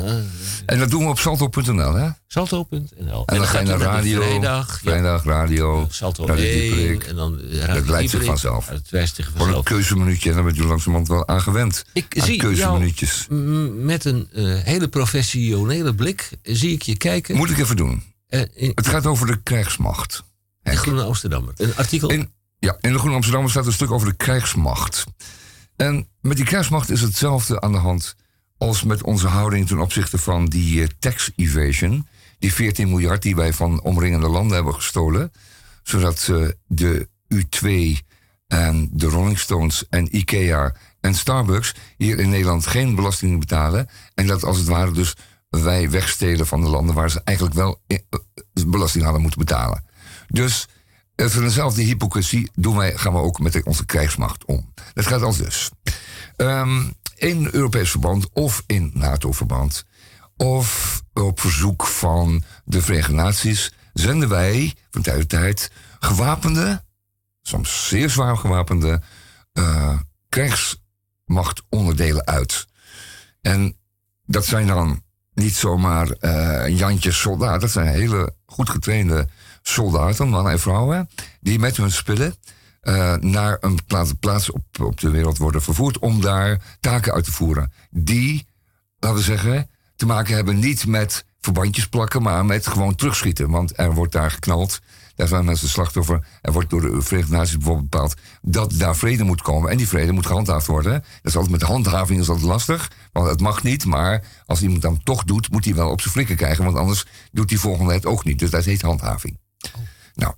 En dat doen we op salto.nl, hè? Salto.nl. En dan ga je naar radio, Vrijdag, ja, radio, Salto Radio 1 Dieperik. en dan eh, Radio Dat leidt zich vanzelf. Het wijst zich Gewoon een vanzelf. keuzeminuutje en dan bent u langzamerhand wel aangewend. Ik aan zie keuzeminuutjes. met een eh, hele professionele blik zie ik je kijken. Moet ik even doen. eh, in Het gaat over de krijgsmacht. de Groene Amsterdammer. Een artikel. In, ja, in de Groene Amsterdam staat een stuk over de krijgsmacht. En met die krijgsmacht is hetzelfde aan de hand als met onze houding ten opzichte van die eh, tax evasion. Die 14 miljard die wij van omringende landen hebben gestolen. Zodat eh, de U2 en de Rolling Stones en Ikea en Starbucks hier in Nederland geen belasting betalen. En dat als het ware dus wij wegstelen van de landen waar ze eigenlijk wel eh, eh, belasting hadden moeten betalen. Dus van dezelfde hypocrisie doen wij, gaan we ook met onze krijgsmacht om. Dat gaat als dus. Ehm, in Europees verband of in NATO-verband of op verzoek van de Verenigde Naties zenden wij van tijd tot tijd gewapende, soms zeer zwaar gewapende, eh, krijgsmachtonderdelen uit. En dat zijn dan niet zomaar eh Jantjes soldaten, dat zijn hele goed getrainde soldaten, mannen en vrouwen, die met hun spullen eh, naar een plaats, plaats op, op de wereld worden vervoerd om daar taken uit te voeren. Die, laten we zeggen, te maken hebben niet met verbandjes plakken, maar met gewoon terugschieten. Want er wordt daar geknald. Daar zijn mensen slachtoffer. Er wordt door de Verenigde Naties bijvoorbeeld bepaald dat daar vrede moet komen. En die vrede moet gehandhaafd worden. Dat is altijd met handhaving is altijd lastig. Want het mag niet. Maar als iemand dan toch doet, moet hij wel op zijn flikken krijgen. Want anders doet die volgende het ook niet. Dus dat heet handhaving. Nou,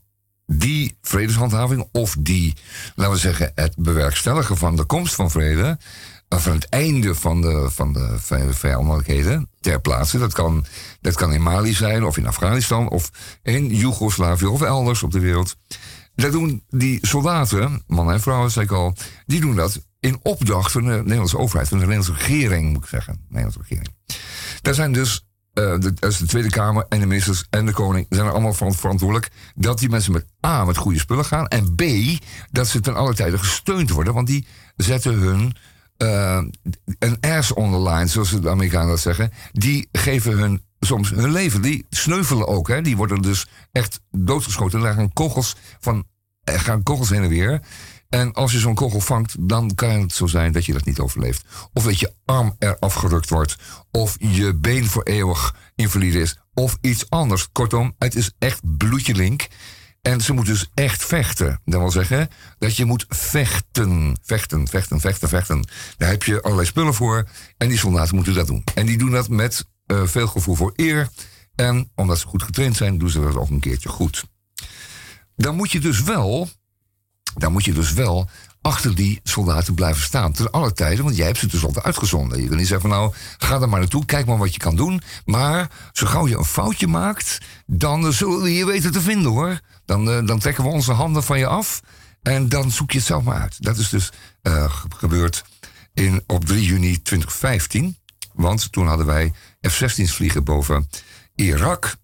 die vredeshandhaving of die, laten we zeggen, het bewerkstelligen van de komst van vrede, aan het einde van de, van de vi- vijandelijkheden ter plaatse. Dat kan, dat kan in Mali zijn, of in Afghanistan, of in Joegoslavië, of elders op de wereld. Dat doen die soldaten, mannen en vrouwen, zei ik al, die doen dat in opdracht van de Nederlandse overheid, van de Nederlandse regering, moet ik zeggen. De Nederlandse regering. Daar zijn dus, eh, de Tweede Kamer en de ministers en de koning, zijn er allemaal van verantwoordelijk dat die mensen met A, met goede spullen gaan, en B, dat ze ten alle tijde gesteund worden, want die zetten hun eh, een ass on the line, zoals de Amerikanen dat zeggen. Die geven hun soms hun leven. Die sneuvelen ook. Hè. Die worden dus echt doodgeschoten. Daar gaan kogels van er gaan kogels heen en weer. En als je zo'n kogel vangt, dan kan het zo zijn dat je dat niet overleeft. Of dat je arm er afgerukt wordt. Of je been voor eeuwig invalide is. Of iets anders. Kortom, het is echt bloedje link. En ze moeten dus echt vechten. Dat wil zeggen dat je moet vechten. Vechten, vechten, vechten, vechten. Daar heb je allerlei spullen voor. En die soldaten moeten dat doen. En die doen dat met eh, veel gevoel voor eer. En omdat ze goed getraind zijn, doen ze dat ook een keertje goed. Dan moet je dus wel, dan moet je dus wel achter die soldaten blijven staan. Ten alle tijden, want jij hebt ze dus altijd uitgezonden. Je kan niet zeggen van nou, ga er maar naartoe, kijk maar wat je kan doen. Maar zo gauw je een foutje maakt, dan eh, zullen we je weten te vinden hoor. Dan, eh, dan trekken we onze handen van je af en dan zoek je het zelf maar uit. Dat is dus eh, ge- gebeurd in, op 3 juni 2015. Want toen hadden wij F-16's vliegen boven Irak.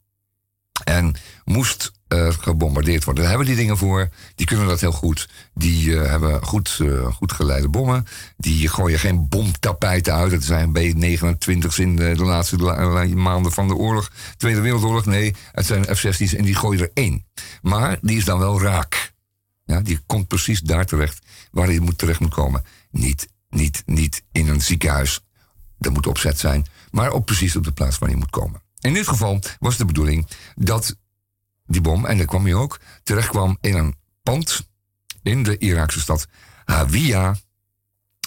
En moest eh, gebombardeerd worden. Daar hebben die dingen voor. Die kunnen dat heel goed. Die eh, hebben goed, eh, goed geleide bommen. Die gooien geen bomtapijten uit. Dat zijn B-29's in de, de laatste la- la- maanden van de oorlog. Tweede Wereldoorlog. Nee, het zijn F-16's en die gooien er één. Maar die is dan wel raak. Ja, die komt precies daar terecht waar hij moet, terecht moet komen. Niet, niet, niet in een ziekenhuis. Dat moet opzet zijn. Maar ook precies op de plaats waar hij moet komen. In dit geval was de bedoeling dat die bom, en daar kwam hij ook, terecht kwam in een pand in de Iraakse stad Hawija.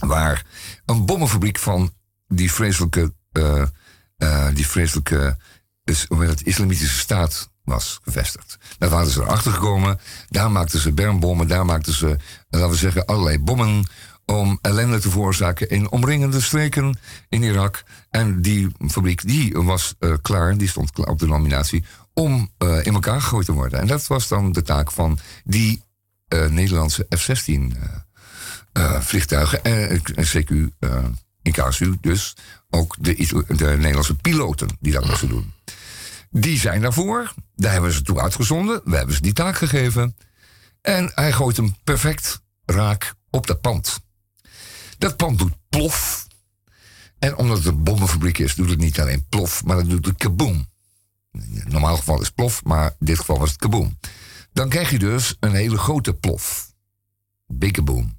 Waar een bommenfabriek van die vreselijke, eh, eh, die vreselijke is, het, islamitische staat was gevestigd. Daar waren ze erachter gekomen. Daar maakten ze bermbommen. Daar maakten ze, laten we zeggen, allerlei bommen om ellende te veroorzaken in omringende streken in Irak. En die fabriek die was eh, klaar, die stond klaar op de nominatie om eh, in elkaar gegooid te worden. En dat was dan de taak van die eh, Nederlandse F-16 eh, vliegtuigen. En CQ in KSU, dus ook de, de Nederlandse piloten die dat moesten doen. Die zijn daarvoor. Daar hebben ze toe uitgezonden. We hebben ze die taak gegeven. En hij gooit hem perfect raak op dat pand. Dat pand doet plof. En omdat het een bommenfabriek is, doet het niet alleen plof, maar het doet het kaboom. Normaal geval is plof, maar in dit geval was het kaboom. Dan krijg je dus een hele grote plof. Big kaboom.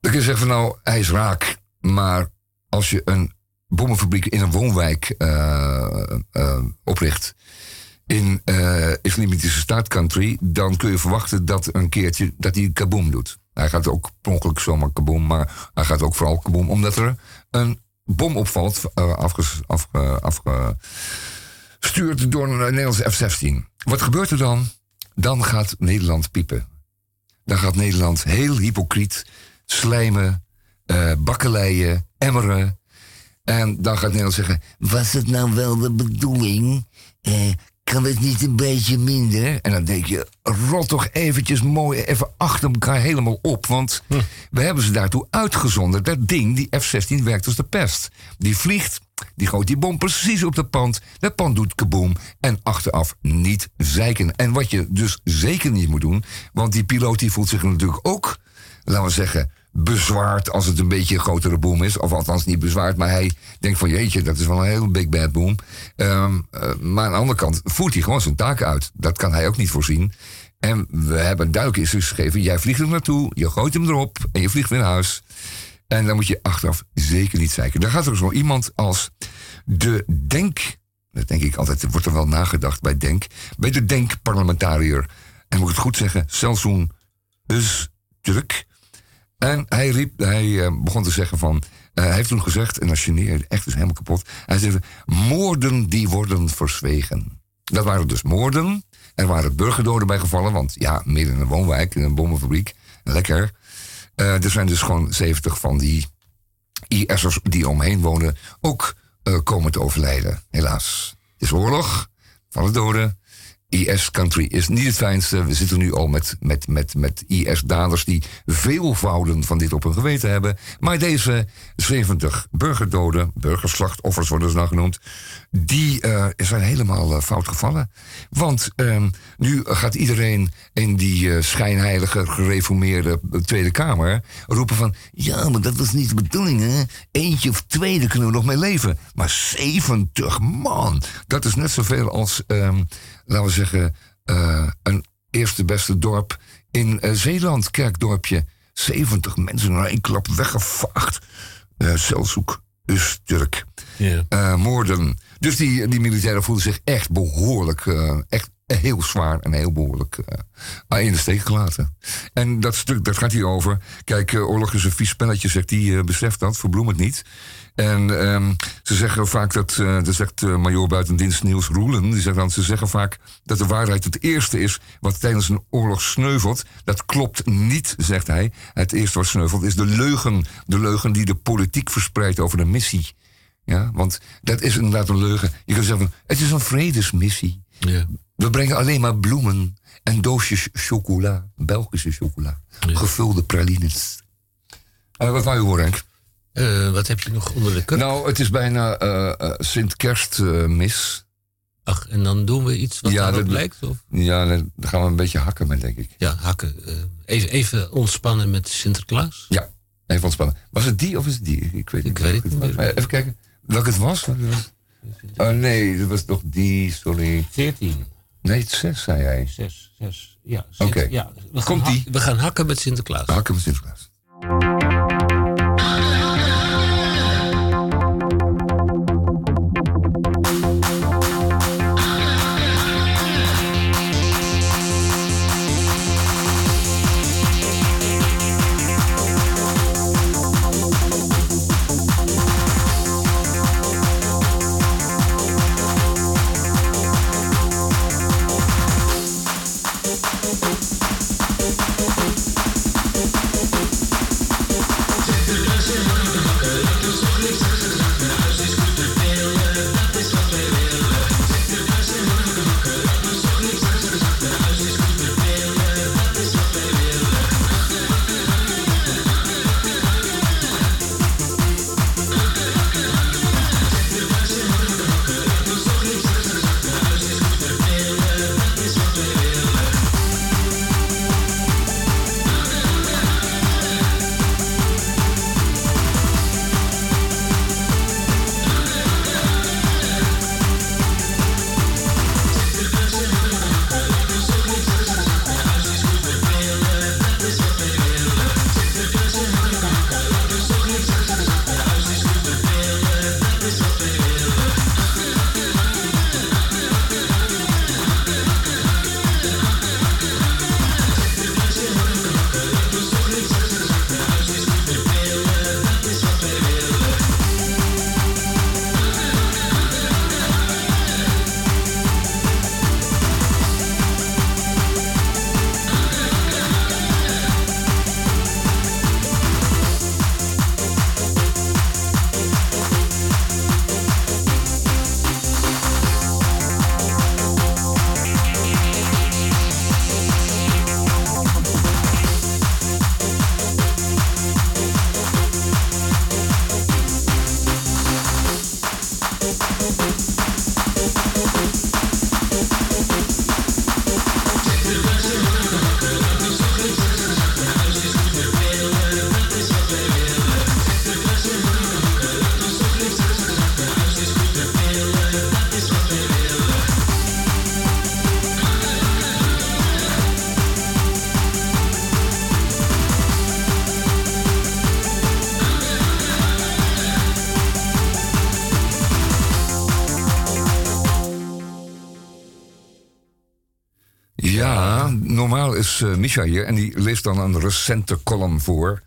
Dan kun je zeggen van nou, hij is raak. Maar als je een bommenfabriek in een woonwijk eh, opricht in eh islamitische staatcountry, dan kun je verwachten dat een keertje dat hij kaboom doet. Hij gaat ook per ongeluk zomaar kaboom, maar hij gaat ook vooral kaboom omdat er een bom opvalt, eh, afges, afge, afgestuurd door een Nederlandse F-16. Wat gebeurt er dan? Dan gaat Nederland piepen. Dan gaat Nederland heel hypocriet slijmen, eh bakkeleien, emmeren. En dan gaat Nederland zeggen: Was het nou wel de bedoeling? Eh, kan het niet een beetje minder? En dan denk je: rot toch eventjes mooi even achter elkaar helemaal op. Want we hebben ze daartoe uitgezonden. Dat ding, die F-16, werkt als de pest. Die vliegt, die gooit die bom precies op de pand. Dat pand doet kaboom. En achteraf niet zeiken. En wat je dus zeker niet moet doen. Want die piloot die voelt zich natuurlijk ook, laten we zeggen bezwaard als het een beetje een grotere boom is. Of althans niet bezwaard, maar hij denkt van jeetje, dat is wel een heel big bad boom. Ehm, eh, maar aan de andere kant voert hij gewoon zijn taak uit. Dat kan hij ook niet voorzien. En we hebben duidelijk instructies gegeven. Jij vliegt er naartoe, je gooit hem erop en je vliegt weer naar huis. En dan moet je achteraf zeker niet zeiken. Dan gaat er zo iemand als de Denk... Dat denk ik altijd, er wordt er wel nagedacht bij Denk. Bij de Denk-parlementariër. En moet ik het goed zeggen, Selsoen Öztürk. En hij, riep, hij eh, begon te zeggen van... eh, hij heeft toen gezegd, en dat geneerde echt is helemaal kapot... hij zei, moorden die worden verzwegen. Dat waren dus moorden. Er waren burgerdoden bij gevallen, want ja, midden in een woonwijk... in een bommenfabriek, lekker. Eh, er zijn dus gewoon 70 van die IS'ers die omheen wonen ook eh, komen te overlijden. Helaas. Het is oorlog, vallen doden. IS-country is niet het fijnste. We zitten nu al met, met, met, met IS-daders die veelvouden van dit op hun geweten hebben. Maar deze 70 burgerdoden, burgerslachtoffers worden ze nou genoemd, die eh, zijn helemaal eh, fout gevallen. Want ehm, nu gaat iedereen in die eh, schijnheilige gereformeerde Tweede Kamer roepen van... ja, maar dat was niet de bedoeling, hè? Eentje of twee, kunnen we nog mee leven. Maar 70 man, dat is net zoveel als... ehm, laten we zeggen, eh, een eerste beste dorp in eh, Zeeland, kerkdorpje. 70 mensen naar één klap weggevaagd. Uh, Zelzoek, dus Turk. Moorden. Dus die, die militairen voelden zich echt behoorlijk, eh, echt heel zwaar en heel behoorlijk eh, in de steek gelaten. En dat stuk, dat gaat hier over. Kijk, oorlog is een vies spelletje, zegt hij, eh, beseft dat, verbloem het niet. En ehm, ze zeggen vaak dat, eh dat zegt eh, major buitendienst Niels Roelen, die zegt dan, ze zeggen vaak dat de waarheid het eerste is wat tijdens een oorlog sneuvelt. Dat klopt niet, zegt hij. Het eerste wat sneuvelt is de leugen. De leugen die de politiek verspreidt over de missie. Ja, want dat is inderdaad een leugen. Je kan zeggen, het is een vredesmissie. Ja. We brengen alleen maar bloemen en doosjes chocola, Belgische chocola, gevulde pralines. Eh, wat wou je horen, Henk? Eh, wat heb je nog onder de cup? Nou, het is bijna eh, eh, Sint-Kerstmis. Ach, en dan doen we iets wat Ja, daarop dat- lijkt? Of? ja, dan gaan we een beetje hakken met, denk ik. Ja, hakken. even, even ontspannen met Sinterklaas. Ja, even ontspannen. Was het die of is het die? Ik weet, Ik het niet Even kijken. Welke het was? Oh nee, dat was toch die, sorry. 14, Nee, het zes, zei jij. 6, 6. Ja, Oké. ja, we gaan Komt-ie. ha- We gaan hakken met Sinterklaas. Hakken met Sinterklaas. Eh Misha hier en die leest dan een recente column voor.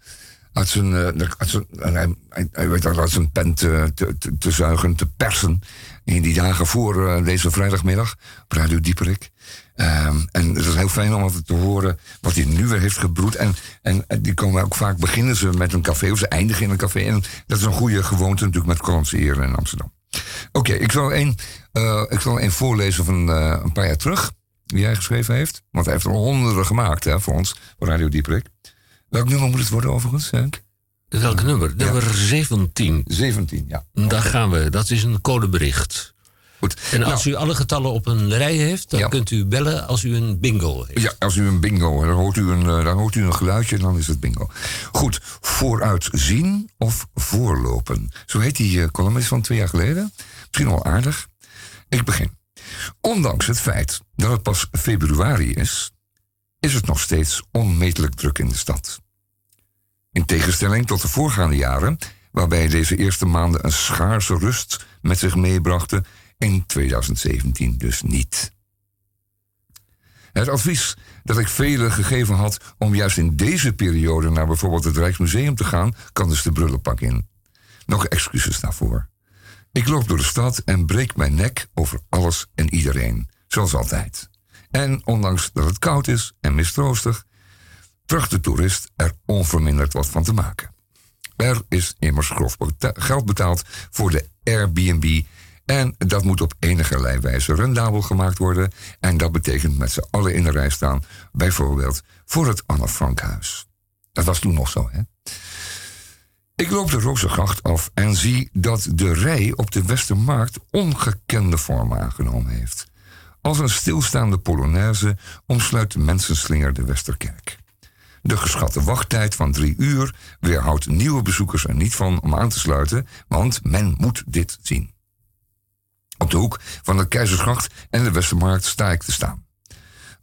Uit zijn, eh, hij, weet dat uit zijn pen te, zuigen, te persen. In die dagen voor eh, deze vrijdagmiddag op Radio Dieperik. Ehm, en het is heel fijn om te horen wat hij nu weer heeft gebroed. En, en, die komen ook vaak beginnen ze met een café of ze eindigen in een café. En dat is een goede gewoonte natuurlijk met Hollandse Eren in Amsterdam. Oké, ik zal één ik zal één voorlezen van een paar jaar terug. Die hij geschreven heeft. Want hij heeft er honderden gemaakt hè, voor ons, voor Radio Dieperik. Welk nummer moet het worden overigens, Henk? Welk nummer? Nummer 17. 17, ja. Daar gaan we. Dat is een codebericht. Goed. En als Nou, u alle getallen op een rij heeft, dan Ja. kunt u bellen als u een bingo heeft. Ja, als u een bingo, dan hoort u een, eh, dan hoort u een geluidje en dan is het bingo. Goed, vooruitzien of voorlopen. Zo heet die uh, columnist van twee jaar geleden. Misschien wel aardig. Ik begin. Ondanks het feit dat het pas februari is, is het nog steeds onmetelijk druk in de stad. In tegenstelling tot de voorgaande jaren, waarbij deze eerste maanden een schaarse rust met zich meebrachten, in 2017 dus niet. Het advies dat ik velen gegeven had om juist in deze periode naar bijvoorbeeld het Rijksmuseum te gaan, kan dus de brullenpak in. Nog excuses daarvoor. Ik loop door de stad en breek mijn nek over alles en iedereen, zoals altijd. En ondanks dat het koud is en mistroostig, tracht de toerist er onverminderd wat van te maken. Er is immers grof geld betaald voor de Airbnb. En dat moet op enige wijze rendabel gemaakt worden. En dat betekent met z'n allen in de rij staan. Bijvoorbeeld voor het Anne Frankhuis. Dat was toen nog zo, hè? Ik loop de Rozengracht af en zie dat de rij op de Westermarkt ongekende vormen aangenomen heeft. Als een stilstaande polonaise omsluit de mensenslinger de Westerkerk. De geschatte wachttijd van drie uur weerhoudt nieuwe bezoekers er niet van om aan te sluiten, want men moet dit zien. Op de hoek van de Keizersgracht en de Westermarkt sta ik te staan.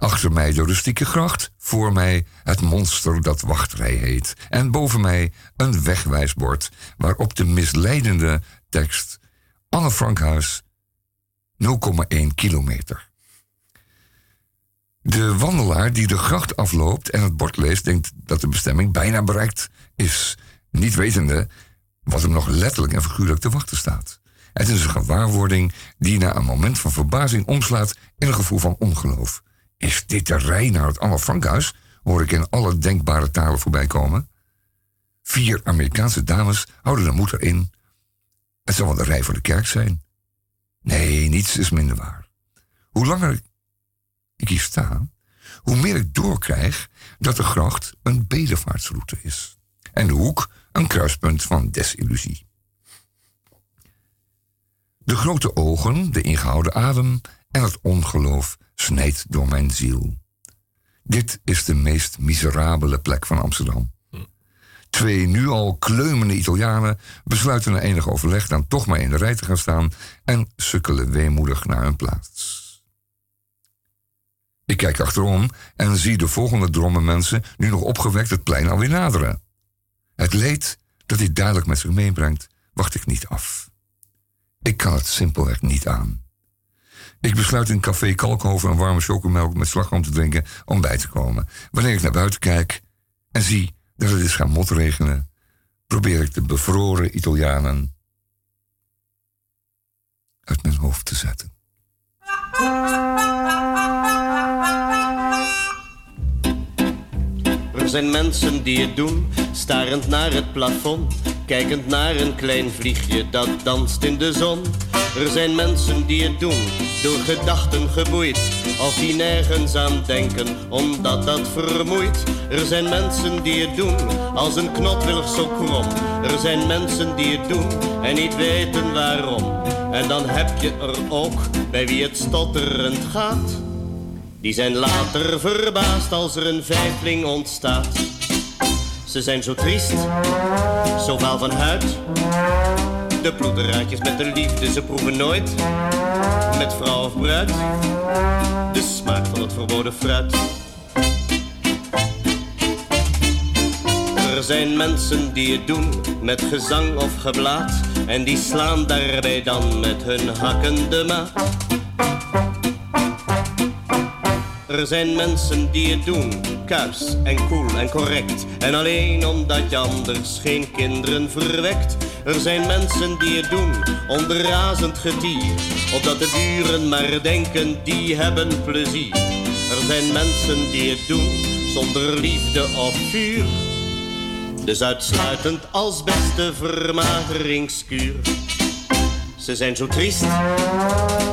Achter mij de rustieke gracht, voor mij het monster dat wachtrij heet. En boven mij een wegwijsbord waarop de misleidende tekst Anne Frankhuis 0,1 kilometer. De wandelaar die de gracht afloopt en het bord leest, denkt dat de bestemming bijna bereikt is. Niet wetende wat hem nog letterlijk en figuurlijk te wachten staat. Het is een gewaarwording die na een moment van verbazing omslaat in een gevoel van ongeloof. Is dit de rij naar het Frankhuis? Hoor ik in alle denkbare talen voorbij komen. Vier Amerikaanse dames houden de moed erin. Het zal wel de rij voor de kerk zijn. Nee, niets is minder waar. Hoe langer ik hier sta, hoe meer ik doorkrijg dat de gracht een bedevaartsroute is. En de hoek een kruispunt van desillusie. De grote ogen, de ingehouden adem en het ongeloof snijdt door mijn ziel. Dit is de meest miserabele plek van Amsterdam. Twee nu al kleumende Italianen besluiten na enig overleg dan toch maar in de rij te gaan staan en sukkelen weemoedig naar hun plaats. Ik kijk achterom en zie de volgende drommen mensen nu nog opgewekt het plein alweer naderen. Het leed dat dit duidelijk met zich meebrengt, wacht ik niet af. Ik kan het simpelweg niet aan. Ik besluit in café Kalkhoven een warme chocomelk met slagroom te drinken om bij te komen. Wanneer ik naar buiten kijk en zie dat het is gaan motregenen, probeer ik de bevroren Italianen uit mijn hoofd te zetten. Er zijn mensen die het doen, starend naar het plafond, kijkend naar een klein vliegje dat danst in de zon. Er zijn mensen die het doen, door gedachten geboeid, of die nergens aan denken, omdat dat vermoeit. Er zijn mensen die het doen, als een knotwillig zo krom. Er zijn mensen die het doen, en niet weten waarom. En dan heb je er ook, bij wie het stotterend gaat. Die zijn later verbaasd als er een vijfling ontstaat. Ze zijn zo triest, zo vaal van huid. De ploeteraadjes met de liefde, ze proeven nooit. Met vrouw of bruid, de smaak van het verboden fruit. Er zijn mensen die het doen met gezang of geblaat. En die slaan daarbij dan met hun hakkende maat. Er zijn mensen die het doen, kuis en koel en correct. En alleen omdat je anders geen kinderen verwekt. Er zijn mensen die het doen, onder razend getier. Opdat de buren maar denken, die hebben plezier. Er zijn mensen die het doen zonder liefde of vuur. Dus uitsluitend als beste vermageringskuur. Ze zijn zo triest,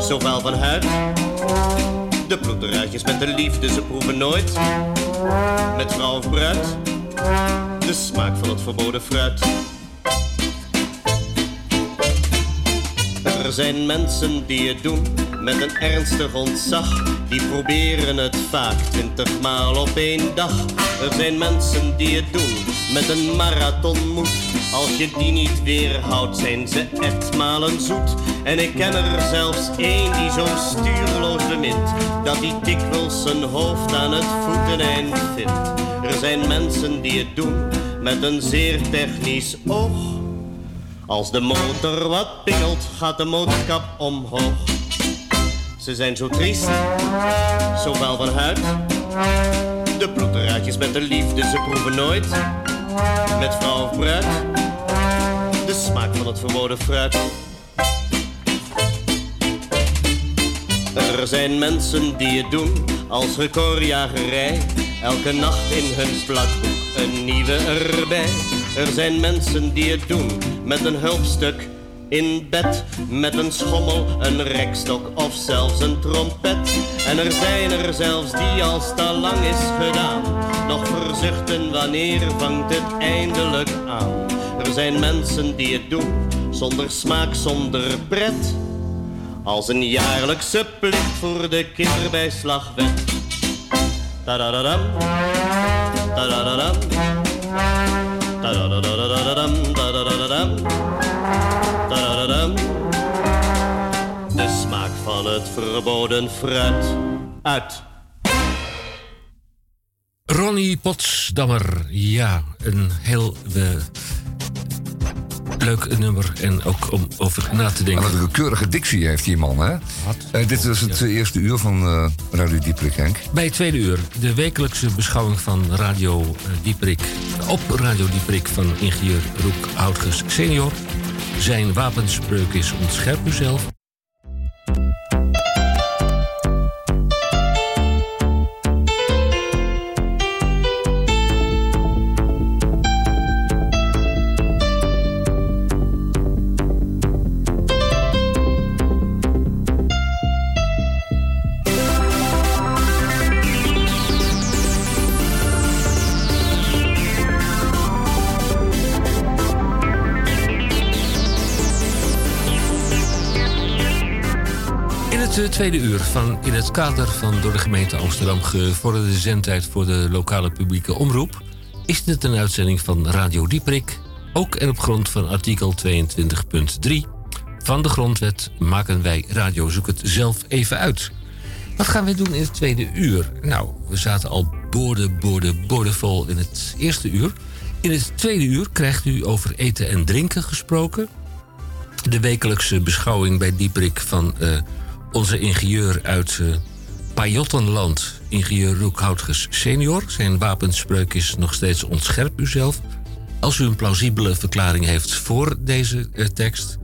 zo wel van huid. De bloederuitjes met de liefde, ze proeven nooit. Met vrouw of bruid, de smaak van het verboden fruit. Er zijn mensen die het doen met een ernstig ontzag. Die proberen het vaak twintigmaal op één dag. Er zijn mensen die het doen met een marathonmoed. Als je die niet weerhoudt, zijn ze etmalen zoet. En ik ken er zelfs één die zo stuurloos bemint. Dat hij dikwijls zijn hoofd aan het voeteneind vindt. Er zijn mensen die het doen met een zeer technisch oog. Als de motor wat pingelt, gaat de motorkap omhoog. Ze zijn zo triest, zo wel van huid. De bloederaadjes met de liefde, ze proeven nooit. Met vrouw of bruid, de smaak van het verboden fruit. Er zijn mensen die het doen als recordjagerij. Elke nacht in hun plakboek een nieuwe erbij. Er zijn mensen die het doen met een hulpstuk in bed. Met een schommel, een rekstok of zelfs een trompet. En er zijn er zelfs die als te lang is gedaan. Nog verzuchten wanneer vangt het eindelijk aan. Er zijn mensen die het doen zonder smaak, zonder pret. Als een jaarlijkse plicht voor de kinderbijslagwet. Ta-da-da-dam, ta-da-da-dam. Ta-da-da-da-da-da-dam, ta-da-da-da-dam. De smaak van het verboden fruit uit. Ronnie Potsdammer, ja, een heel eh, leuk nummer en ook om over na te denken. Wat een keurige dictie heeft die man, hè? Eh, dit is het eerste uur van eh Radio Dieprik, Henk. Bij het tweede uur, de wekelijkse beschouwing van Radio eh, Dieperik. Op Radio Dieperik van ingenieur Roek Houtges senior. Zijn wapenspreuk is ontscherp uzelf. Het tweede uur van in het kader van door de gemeente Amsterdam gevorderde zendtijd voor de lokale publieke omroep is dit een uitzending van Radio Dieprik, ook en op grond van artikel 22.3 van de grondwet maken wij radio zoek het zelf even uit. Wat gaan we doen in het tweede uur? Nou, we zaten al boorden, boorden, boordevol in het eerste uur. In het tweede uur krijgt u over eten en drinken gesproken de wekelijkse beschouwing bij Dieprik van eh, onze ingenieur uit eh Pajottenland, ingenieur Roek Houtges senior. Zijn wapenspreuk is nog steeds ontscherp uzelf. Als u een plausibele verklaring heeft voor deze eh, tekst,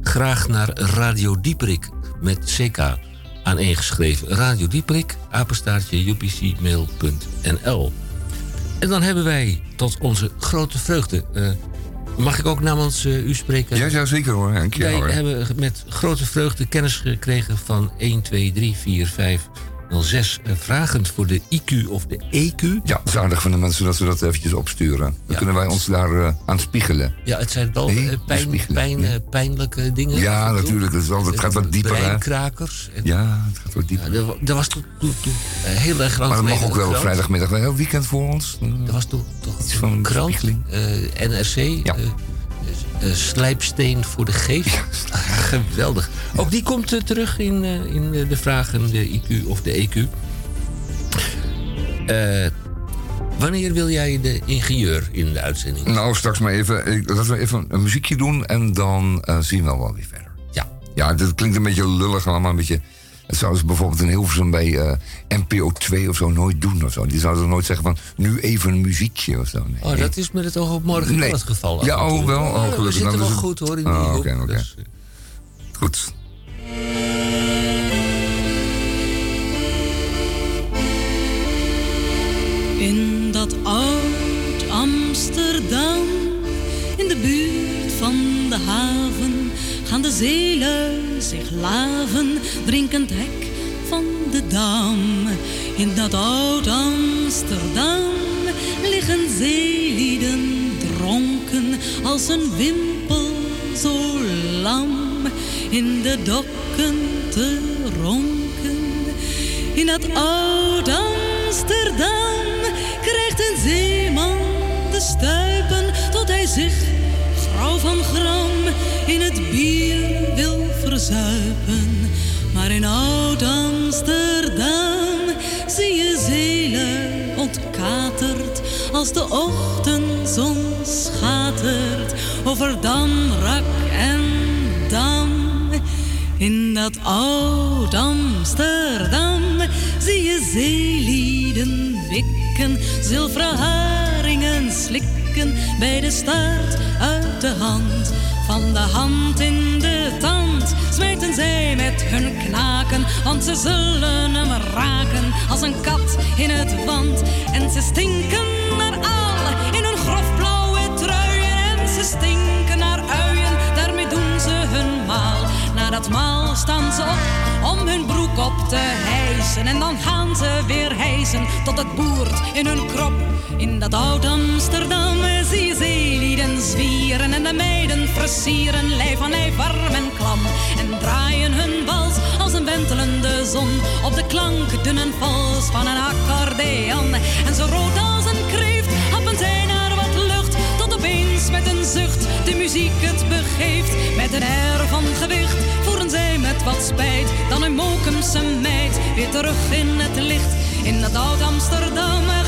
graag naar Radio Dieprik met CK aaneengeschreven. Radio Dieprik, apenstaartje upcmail.nl. En dan hebben wij tot onze grote vreugde. eh, mag ik ook namens eh, u spreken? Ja, ja, zeker hoor, Wij hoor. hebben met grote vreugde kennis gekregen van 1, 2, 3, 4, 5, 0, 6 eh, vragend voor de IQ of de EQ. Ja, het is aardig van de mensen dat ze dat eventjes opsturen. Dan Ja. kunnen wij ons daar eh, aan spiegelen. Ja, het zijn wel Nee, eh, pijn, pijn, pijnlijke dingen. Ja, natuurlijk. Het, wel, het gaat wat dieper? Breinkrakers. En, Ja, het gaat wat dieper. ja, er, er was toen, toen, toen eh, heel erg lang Maar dat mag ook wel een vrijdagmiddag. Wel heel weekend voor ons. Er was toen toch Iets van een krant, NRC, Ja. Slijpsteen voor de geest. Geweldig. Ook die komt eh, terug in, eh, in eh, de vragen, de IQ of de EQ. Eh, wanneer wil jij de ingenieur in de uitzending? Nou, straks maar even. ik- Laten we even een muziekje doen en dan eh, zien we wel weer verder. Ja. Ja, dit klinkt een beetje lullig, allemaal een beetje. Het zouden ze bijvoorbeeld in Hilversum bij eh, NPO 2 of zo nooit doen of zo. Die zouden nooit zeggen van nu even een muziekje of zo. Nee. Oh, dat is met het oog op morgen Nee. het geval. Ja, oh, wel? Oh, Ja, we gelukkig. zitten Nou, wel dus- goed hoor in die Oh, hoek. oké, oké. Dus, Goed. In dat oud Amsterdam, zeelui zich laven, drinkend hek van de dam. In dat oud Amsterdam liggen zeelieden dronken als een wimpel zo lam in de dokken te ronken. In dat oud Amsterdam krijgt een zeeman de stuipen tot hij zich van gram in het bier wil verzuipen. Maar in oud Amsterdam zie je zelen ontkaterd als de ochtendzon schatert over Dam, Rak en Dam. In dat oud Amsterdam zie je zeelieden wikken, zilveren haringen slikken bij de staart uit de hand. Van de hand in de tand smijten zij met hun knaken, want ze zullen hem raken als een kat in het wand. En ze stinken naar al in hun grofblauwe truien en ze stinken naar uien, daarmee doen ze hun maal. Na dat maal staan ze op om hun broek op te hijsen en dan gaan ze weer hijsen tot het boert in hun krop. In dat oud Amsterdam zie je zeelieden zwieren en de meiden versieren, lijf aan lijf warm en klam. En draaien hun wals als een wentelende zon op de klank dun en vals van een accordeon. En zo rood als een kreeft happen zij naar wat lucht, tot opeens met een zucht de muziek het begeeft. Met een air van gewicht voeren zij met wat spijt dan een Mokumse meid weer terug in het licht. In dat oud Amsterdam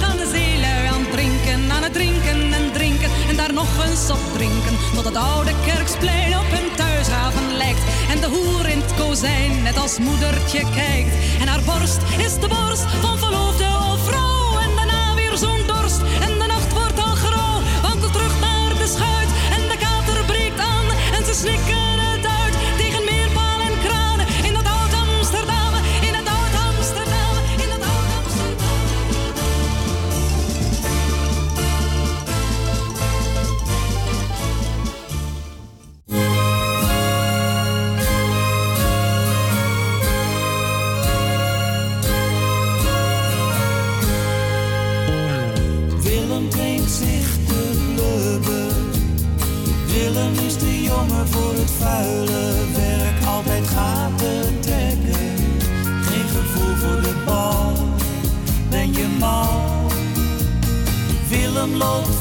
aan drinken en drinken. En daar nog eens op drinken, tot het oude kerksplein op hun thuishaven lijkt. En de hoer in het kozijn net als moedertje kijkt. En haar borst is de borst van verloofde of vrouw. En daarna weer zo'n dorst en de nacht wordt al grauw. Wandelt terug naar de schuit en de kater breekt aan. En ze snikken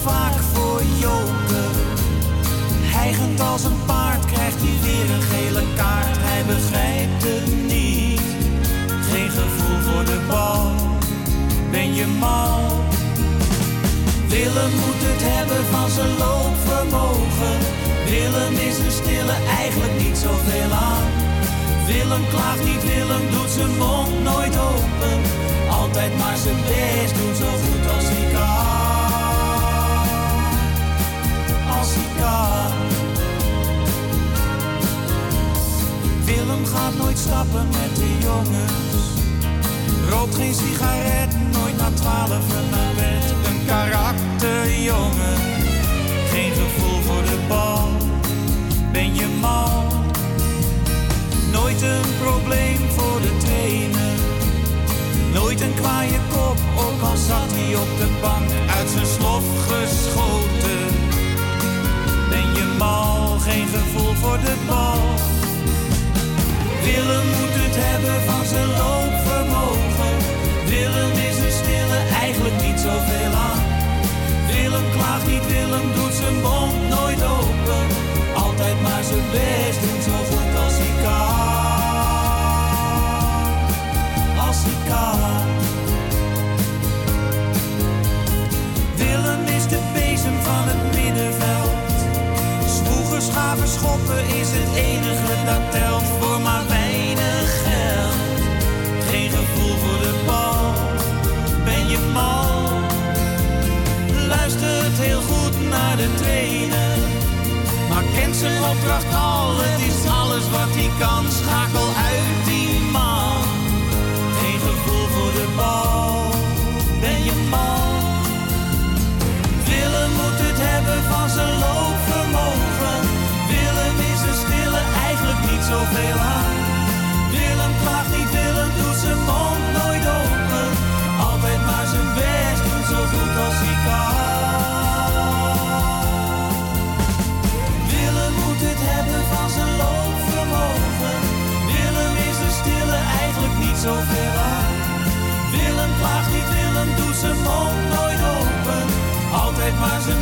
vaak voor joker. Hijgend als een paard krijgt hij weer een gele kaart. Hij begrijpt het niet. Geen gevoel voor de bal. Ben je mal? Willem moet het hebben van zijn loopvermogen. Willem is een stille, eigenlijk niet zoveel aan. Willem klaagt niet, Willem doet zijn mond nooit open. Altijd maar zijn best doen, zo goed als hij kan. Willem gaat nooit stappen met de jongens. Rookt geen sigaret, nooit na twaalf naar bed. Een karakterjongen, geen gevoel voor de bal. Ben je mal? Nooit een probleem voor de trainer. Nooit een kwaaie kop, ook al zat hij op de bank uit zijn slof geschoten. Voor de bal. Willem moet het hebben van zijn loopvermogen. Willem is een stille, eigenlijk niet zoveel aan. Willem klaagt niet, Willem doet zijn mond nooit open. Altijd maar zijn best doen, zo goed als hij kan. Als hij kan. Verschoppen is het enige dat telt voor maar weinig geld. Geen gevoel voor de bal, ben je mal? Luistert heel goed naar de trainer. Maar kent zijn opdracht al, het is alles wat hij kan. Schakel uit die man. Geen gevoel voor de bal, ben je mal? Willen moet het hebben van zijn loon zoveel aan. Willem klaagt niet, Willem doet zijn mond nooit open. Altijd maar zijn best doen, zo goed als hij kan. Willem moet het hebben van zijn loopvermogen. Willem is de stille eigenlijk niet zoveel aan. Willem klaagt niet, Willem doet zijn mond nooit open. Altijd maar zijn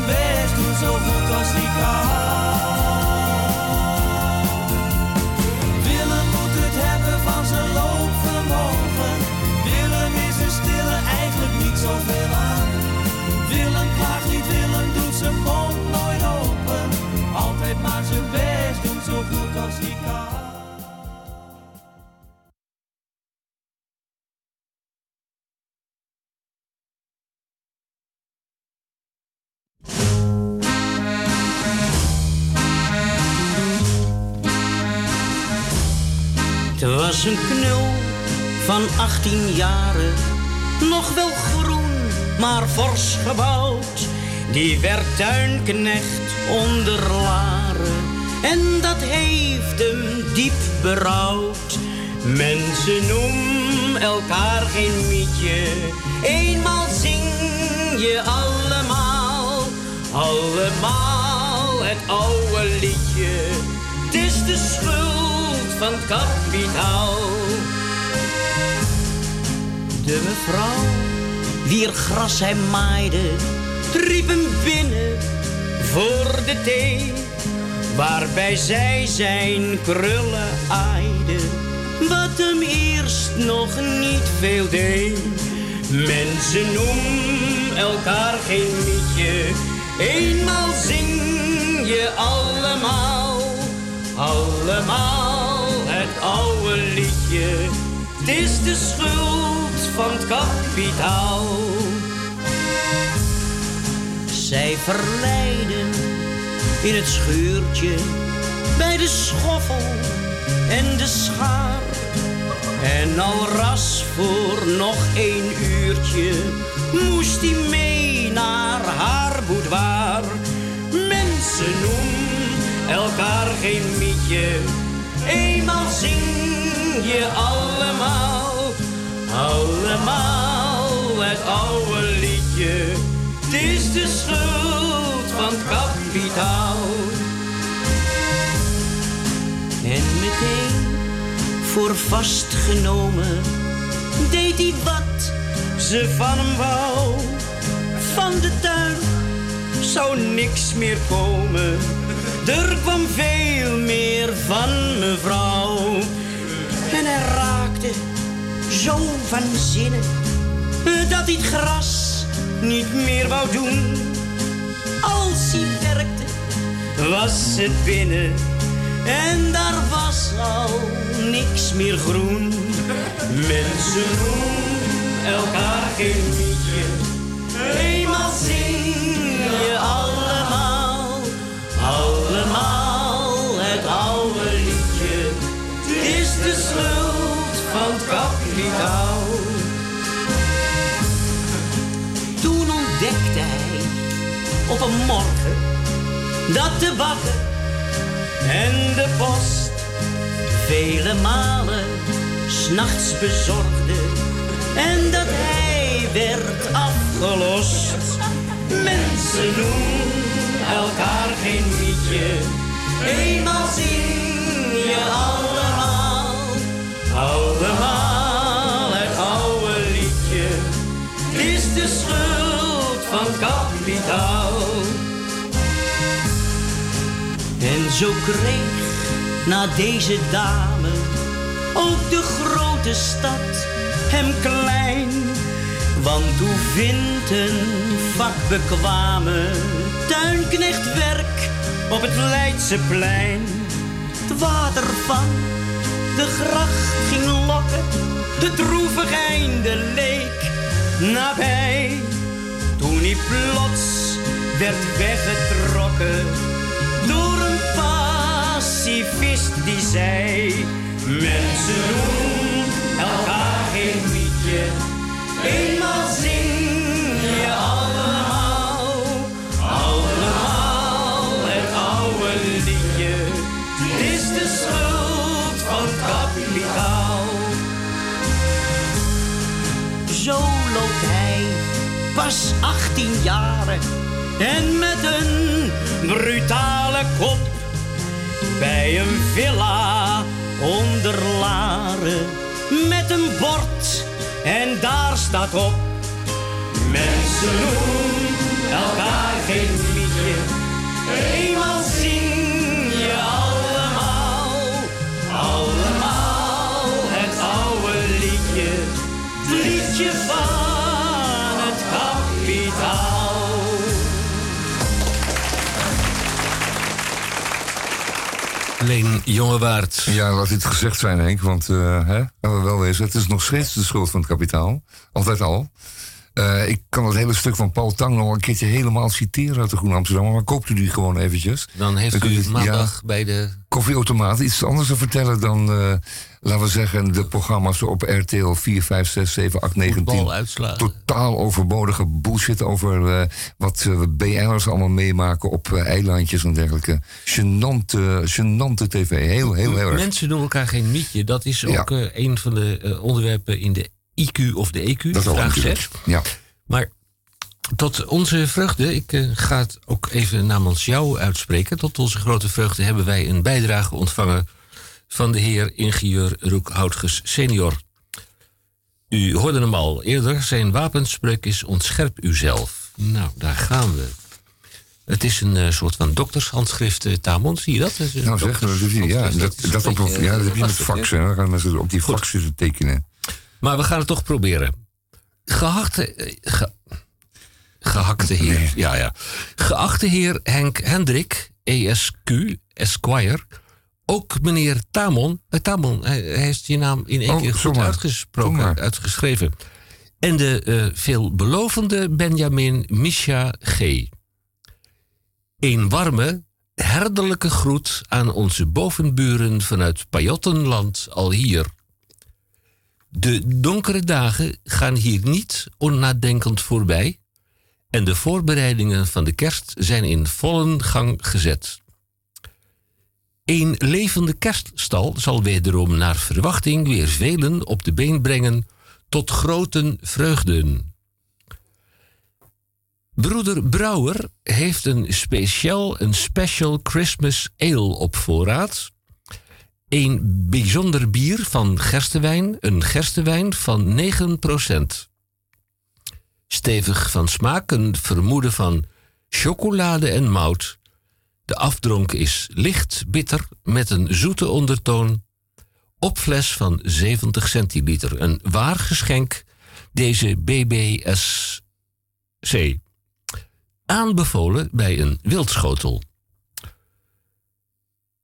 was een knul van 18 jaren, nog wel groen, maar fors gebouwd. Die werd tuinknecht onder Laren en dat heeft hem diep berouwd. Mensen noemen elkaar geen mietje, eenmaal zing je allemaal, allemaal het oude liedje. Het is de van het kapitaal. De mevrouw, wier gras hij maaide, riep hem binnen voor de thee. Waarbij zij zijn krullen aaide, wat hem eerst nog niet veel deed. Mensen noemen elkaar geen liedje, eenmaal zing je allemaal, allemaal het oude liedje. Het is de schuld van het kapitaal. Zij verleiden in het schuurtje bij de schoffel en de schaar. En al ras voor nog één uurtje moest hij mee naar haar boudoir. Mensen noemen elkaar geen mietje, eenmaal zing je allemaal, allemaal het oude liedje. Het is de schuld van kapitaal. En meteen voor vastgenomen deed hij wat ze van hem wou. Van de tuin zou niks meer komen. Er kwam veel meer van mevrouw. En hij raakte zo van zinnen dat hij het gras niet meer wou doen. Als hij werkte, was het binnen en daar was al niks meer groen. Mensen noemen elkaar geen liedje, eenmaal zing je allemaal, het kapitaal. Toen ontdekte hij op een morgen dat de bakker en de post vele malen s'nachts bezorgde en dat hij werd afgelost. Mensen noemen elkaar geen liedje, eenmaal zing je allemaal, allemaal het oude liedje. Is de schuld van kapitaal. En zo kreeg na deze dame ook de grote stad hem klein. Want hoe vindt een vakbekwame tuinknecht werk op het Leidseplein? Het water van de gracht ging lokken, de droevig einde leek nabij. Toen hij plots werd weggetrokken door een pacifist die zei: Mensen doen elkaar geen liedje, eenmaal zing Zo loopt hij. Pas 18 jaren en met een brutale kop bij een villa onder Laren. Met een bord en daar staat op mensen noemen elkaar geen liedje eenmaal liedje van het kapitaal Leen Jongewaard. Ja, laat dit gezegd zijn, Henk. Want, eh hè, laten we wel wezen, het is nog steeds de schuld van het kapitaal. Altijd al. Eh, ik kan het hele stuk van Paul Tang nog een keertje helemaal citeren uit de Groene Amsterdam. Maar koopt u die gewoon eventjes. Dan heeft u het- maandag bij de... Koffieautomaat iets anders te vertellen dan, eh, laten we zeggen, de programma's op RTL 4, 5, 6, 7, 8, 9, 10. Voetbaluitslagen. Totaal overbodige bullshit over eh, wat BN'ers allemaal meemaken op eilandjes en dergelijke. Genante, genante tv. Heel, heel, heel erg. Mensen doen elkaar geen mietje. Dat is ook een van de onderwerpen in de IQ of de EQ. Dat vraagset. natuurlijk. Ja. Maar tot onze vreugde, ik eh, ga het ook even namens jou uitspreken. Tot onze grote vreugde hebben wij een bijdrage ontvangen van de heer ingenieur Roek Houtges senior. U hoorde hem al eerder, zijn wapenspreuk is ontscherp uzelf. Nou, daar gaan we. Het is een eh, soort van doktershandschrift, eh, Tamon, zie je dat? Nou zeg, dat, is- ja, dat, dat, op, ja, dat heb je met fax. lastig, hè? Hè. Dan gaan mensen op die Goed. fax zitten tekenen. Maar we gaan het toch proberen. Geachte, eh, ge- gehakte heer. Ja, ja. Geachte heer Henk Hendrik, ESQ, Esquire. Ook meneer Tamon. eh, Tamon, hij, hij heeft je naam in één Oh, keer goed uitgesproken, uitgeschreven. En de eh, veelbelovende Benjamin Misha G. Een warme, herderlijke groet aan onze bovenburen vanuit Pajottenland al hier. De donkere dagen gaan hier niet onnadenkend voorbij en de voorbereidingen van de kerst zijn in volle gang gezet. Een levende kerststal zal wederom naar verwachting weer velen op de been brengen tot grote vreugden. Broeder Brouwer heeft een speciaal, een special Christmas ale op voorraad. Een bijzonder bier van gerstewijn, een gerstewijn van 9%. Stevig van smaak, een vermoeden van chocolade en mout. De afdronk is licht bitter met een zoete ondertoon. Op fles van 70 centiliter. Een waar geschenk, deze BBSC. Aanbevolen bij een wildschotel.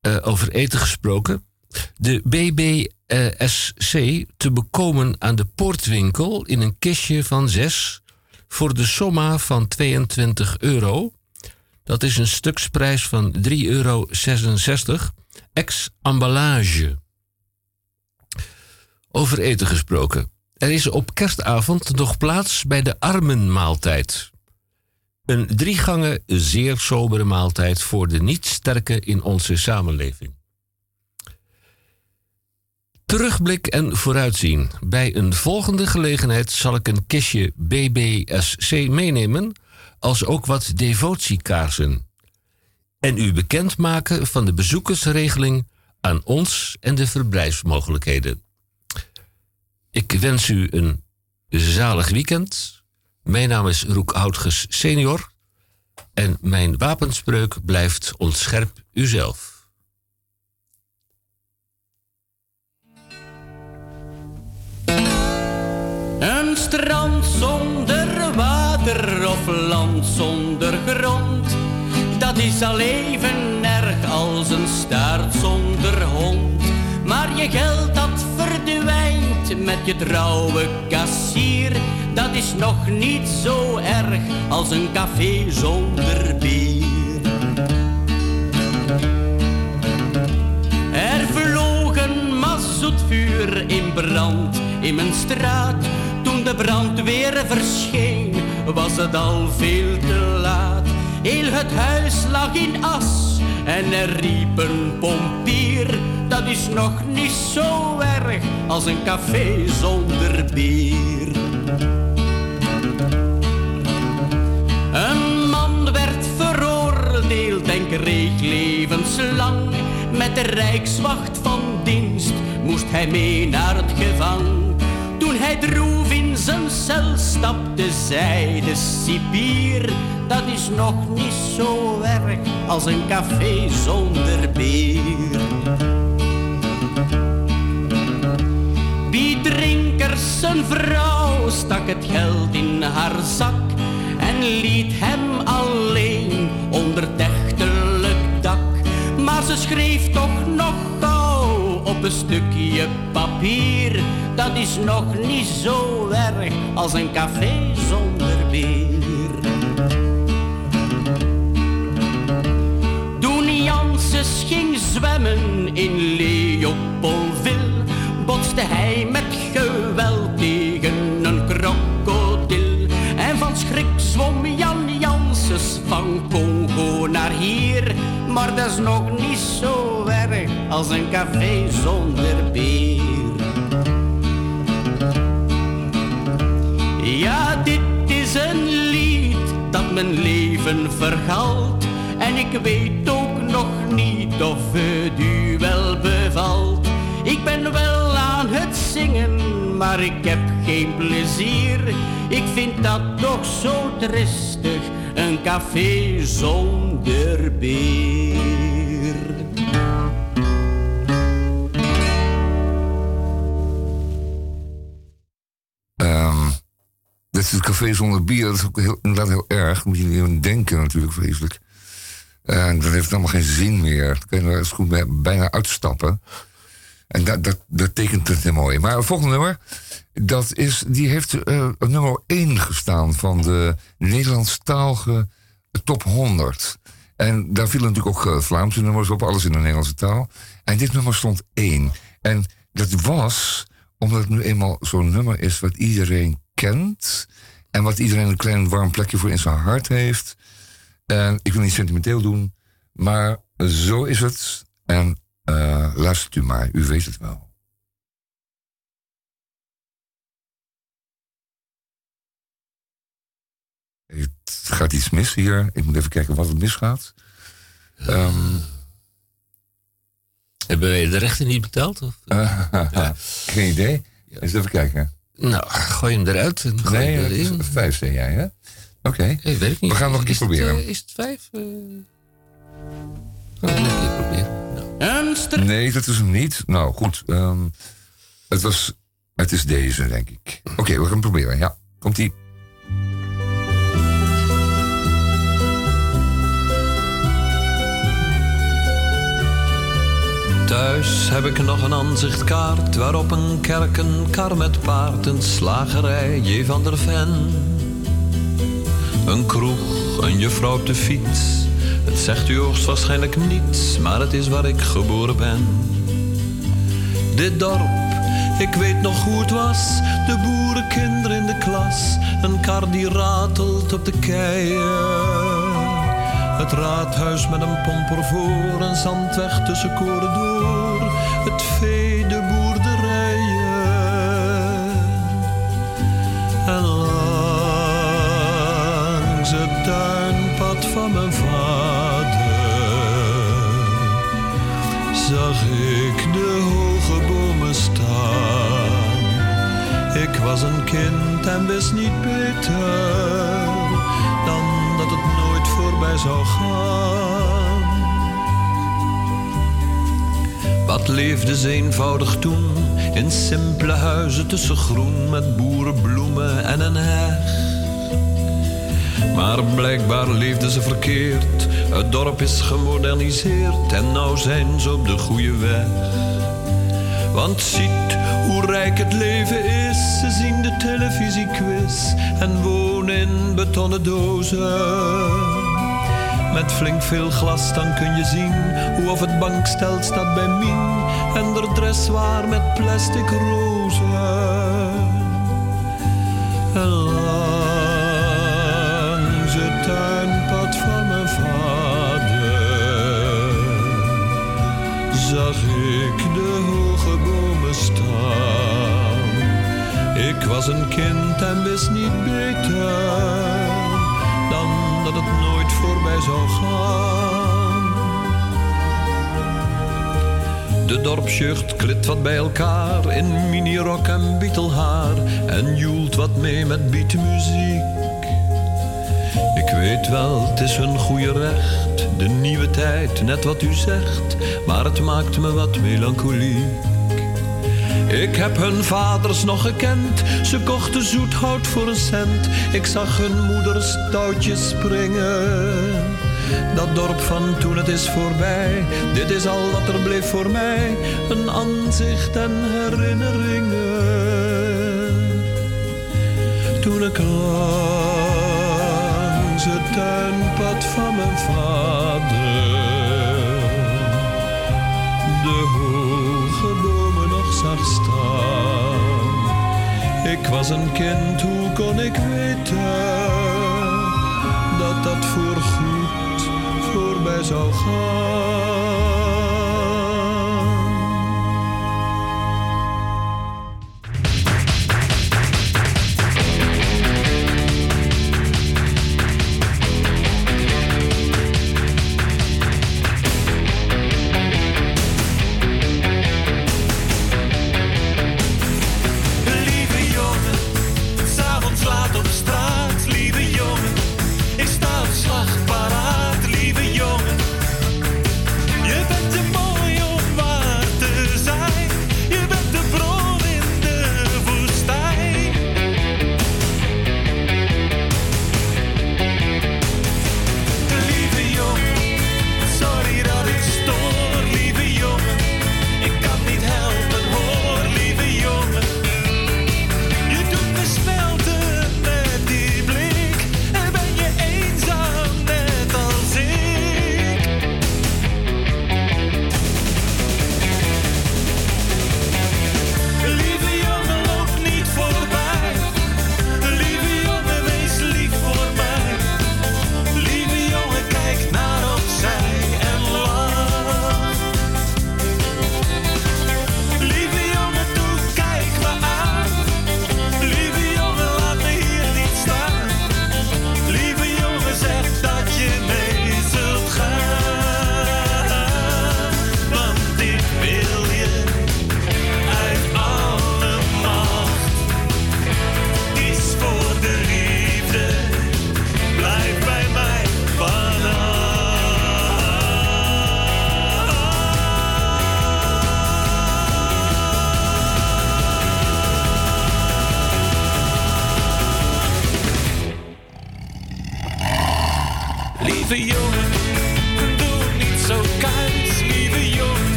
Eh, over eten gesproken. De BBSC te bekomen aan de poortwinkel in een kistje van 6 voor de somma van 22 euro. Dat is een stuksprijs van 3,66 euro, ex-emballage. Over eten gesproken. Er is op kerstavond nog plaats bij de armenmaaltijd. Een driegangen, zeer sobere maaltijd voor de niet sterke in onze samenleving. Terugblik en vooruitzien. Bij een volgende gelegenheid zal ik een kistje BBSC meenemen, als ook wat devotiekaarsen. En u bekendmaken van de bezoekersregeling aan ons en de verblijfsmogelijkheden. Ik wens u een zalig weekend. Mijn naam is Roek Houtges senior. En mijn wapenspreuk blijft ontscherp uzelf. Een strand zonder water of land zonder grond. Dat is al even erg als een staart zonder hond. Maar je geld dat verdwijnt met je trouwe kassier. Dat is nog niet zo erg als een café zonder bier. Er vloog een in brand in mijn straat. Toen de brandweer verscheen, was het al veel te laat. Heel het huis lag in as en er riep een pompier. Dat is nog niet zo erg als een café zonder bier. Een man werd veroordeeld en kreeg levenslang. Met de rijkswacht van dienst moest hij mee naar het gevang. Hij droef in zijn cel stapte, zei de. Dat is nog niet zo erg als een café zonder bier. Biedrinkers zijn vrouw stak het geld in haar zak en liet hem alleen onder dechtelijk dak. Maar ze schreef toch nog op een stukje papier. Dat is nog niet zo erg als een café zonder bier. Toen Janses ging zwemmen in Leopoldville, botste hij met geweld tegen een krokodil. En van schrik zwom Jan Janses van Congo naar hier. Maar dat is nog niet zo erg als een café zonder bier. Ja, dit is een lied dat mijn leven vergalt. En ik weet ook nog niet of het u wel bevalt. Ik ben wel aan het zingen, maar ik heb geen plezier. Ik vind dat toch zo tristig, een café zonder bier. Ehm, dat is het café zonder bier, dat is ook heel, inderdaad heel erg. Moet je niet aan denken natuurlijk, vreselijk. En dan heeft het allemaal geen zin meer. Dan kun je er eens goed bij- bijna uitstappen. En dat, dat, dat tekent het heel mooi. Maar het volgende nummer, dat is, die heeft eh, nummer 1 gestaan van de Nederlandstalige top 100. En daar vielen natuurlijk ook eh, Vlaamse nummers op, alles in de Nederlandse taal. En dit nummer stond 1. En dat was omdat het nu eenmaal zo'n nummer is wat iedereen kent. En wat iedereen een klein warm plekje voor in zijn hart heeft. En ik wil niet sentimenteel doen, maar zo is het. En eh, luistert u maar, u weet het wel. Het gaat iets mis hier. Ik moet even kijken wat het misgaat. Ehm, Hebben wij de rechten niet betaald? Of? *laughs* Geen idee. Eens even kijken. Nou, gooi hem eruit en gooi Nee, hem erin. vijf, zei jij, hè? Oké. Het niet. We gaan nog een keer Is het, proberen. eh, is het vijf? eh? Gaan we nog een keer proberen. Nee, dat is hem niet. Nou, goed. ehm, het, was, het is deze, denk ik. Oké, we gaan het proberen. Ja, komt-ie. Thuis heb ik nog een aanzichtkaart waarop een kerk, een kar met paard, een slagerij, J. van der Ven. Een kroeg, een juffrouw op de fiets. Het zegt u hoogstwaarschijnlijk niets, maar het is waar ik geboren ben. Dit dorp, ik weet nog hoe het was. De boerenkinderen in de klas, een kar die ratelt op de keien. Het raadhuis met een pomper voor, een zandweg tussen koren door. Het vee, zag ik de hoge bomen staan. Ik was een kind en wist niet beter dan dat het nooit voorbij zou gaan. Wat leefde ze eenvoudig toen in simpele huizen tussen groen met boerenbloemen en een heg. Maar blijkbaar leefden ze verkeerd. Het dorp is gemoderniseerd en nou zijn ze op de goede weg. Want ziet hoe rijk het leven is. Ze zien de televisiequiz en wonen in betonnen dozen. Met flink veel glas dan kun je zien hoe of het bankstel staat bij Mien en de dressoir met plastic rozen. Ik de hoge bomen staan. Ik was een kind en wist niet beter dan dat het nooit voorbij zou gaan. De dorpsjeugd klit wat bij elkaar in minirok en bietelhaar en joelt wat mee met beatmuziek. Ik weet wel, het is hun goede recht, de nieuwe tijd, net wat u zegt, maar het maakt me wat melancholiek. Ik heb hun vaders nog gekend, ze kochten zoet hout voor een cent. Ik zag hun moeders touwtjes springen. Dat dorp van toen het is voorbij, dit is al wat er bleef voor mij. Een aanzicht en herinneringen. Toen ik tuinpad van mijn vader de hoge bomen nog zag staan. Ik was een kind, hoe kon ik weten dat dat voorgoed voorbij zou gaan?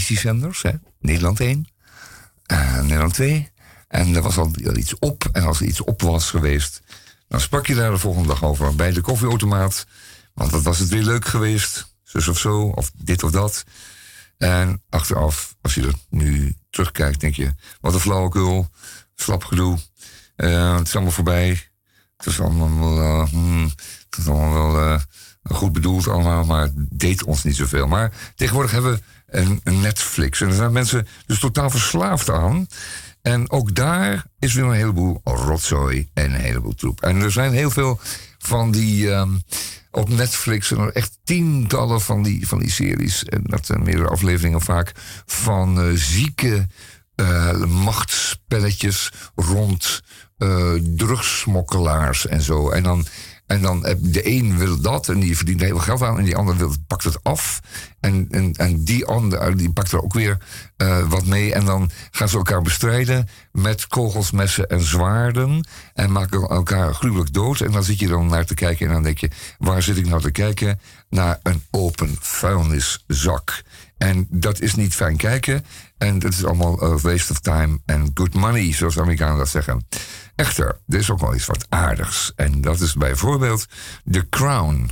Televisiezenders, hè? Nederland 1 en Nederland 2. En er was al iets op. En als er iets op was geweest, dan sprak je daar de volgende dag over bij de koffieautomaat. Want wat was het weer leuk geweest, zus of zo, of dit of dat. En achteraf, als je er nu terugkijkt, denk je, wat een flauwekul, slap gedoe. Eh, het is allemaal voorbij. Het is allemaal, eh, hmm, het is allemaal wel eh, goed bedoeld allemaal, maar het deed ons niet zoveel. Maar tegenwoordig hebben we een Netflix. En daar zijn mensen dus totaal verslaafd aan. En ook daar is weer een heleboel rotzooi en een heleboel troep. En er zijn heel veel van die... ehm, op Netflix zijn er echt tientallen van die, van die series. En dat zijn meerdere afleveringen vaak. Van eh, zieke eh, machtspelletjes rond eh drugssmokkelaars en zo. En dan, en dan de een wil dat en die verdient er heel veel geld aan. En die ander wil, pakt het af. En, en, en die ander die pakt er ook weer eh, wat mee. En dan gaan ze elkaar bestrijden met kogels, messen en zwaarden. En maken elkaar gruwelijk dood. En dan zit je dan naar te kijken en dan denk je... waar zit ik nou te kijken? Naar een open vuilniszak. En dat is niet fijn kijken. En dat is allemaal a waste of time and good money, zoals de Amerikanen dat zeggen. Echter, er is ook wel iets wat aardigs. En dat is bijvoorbeeld The Crown.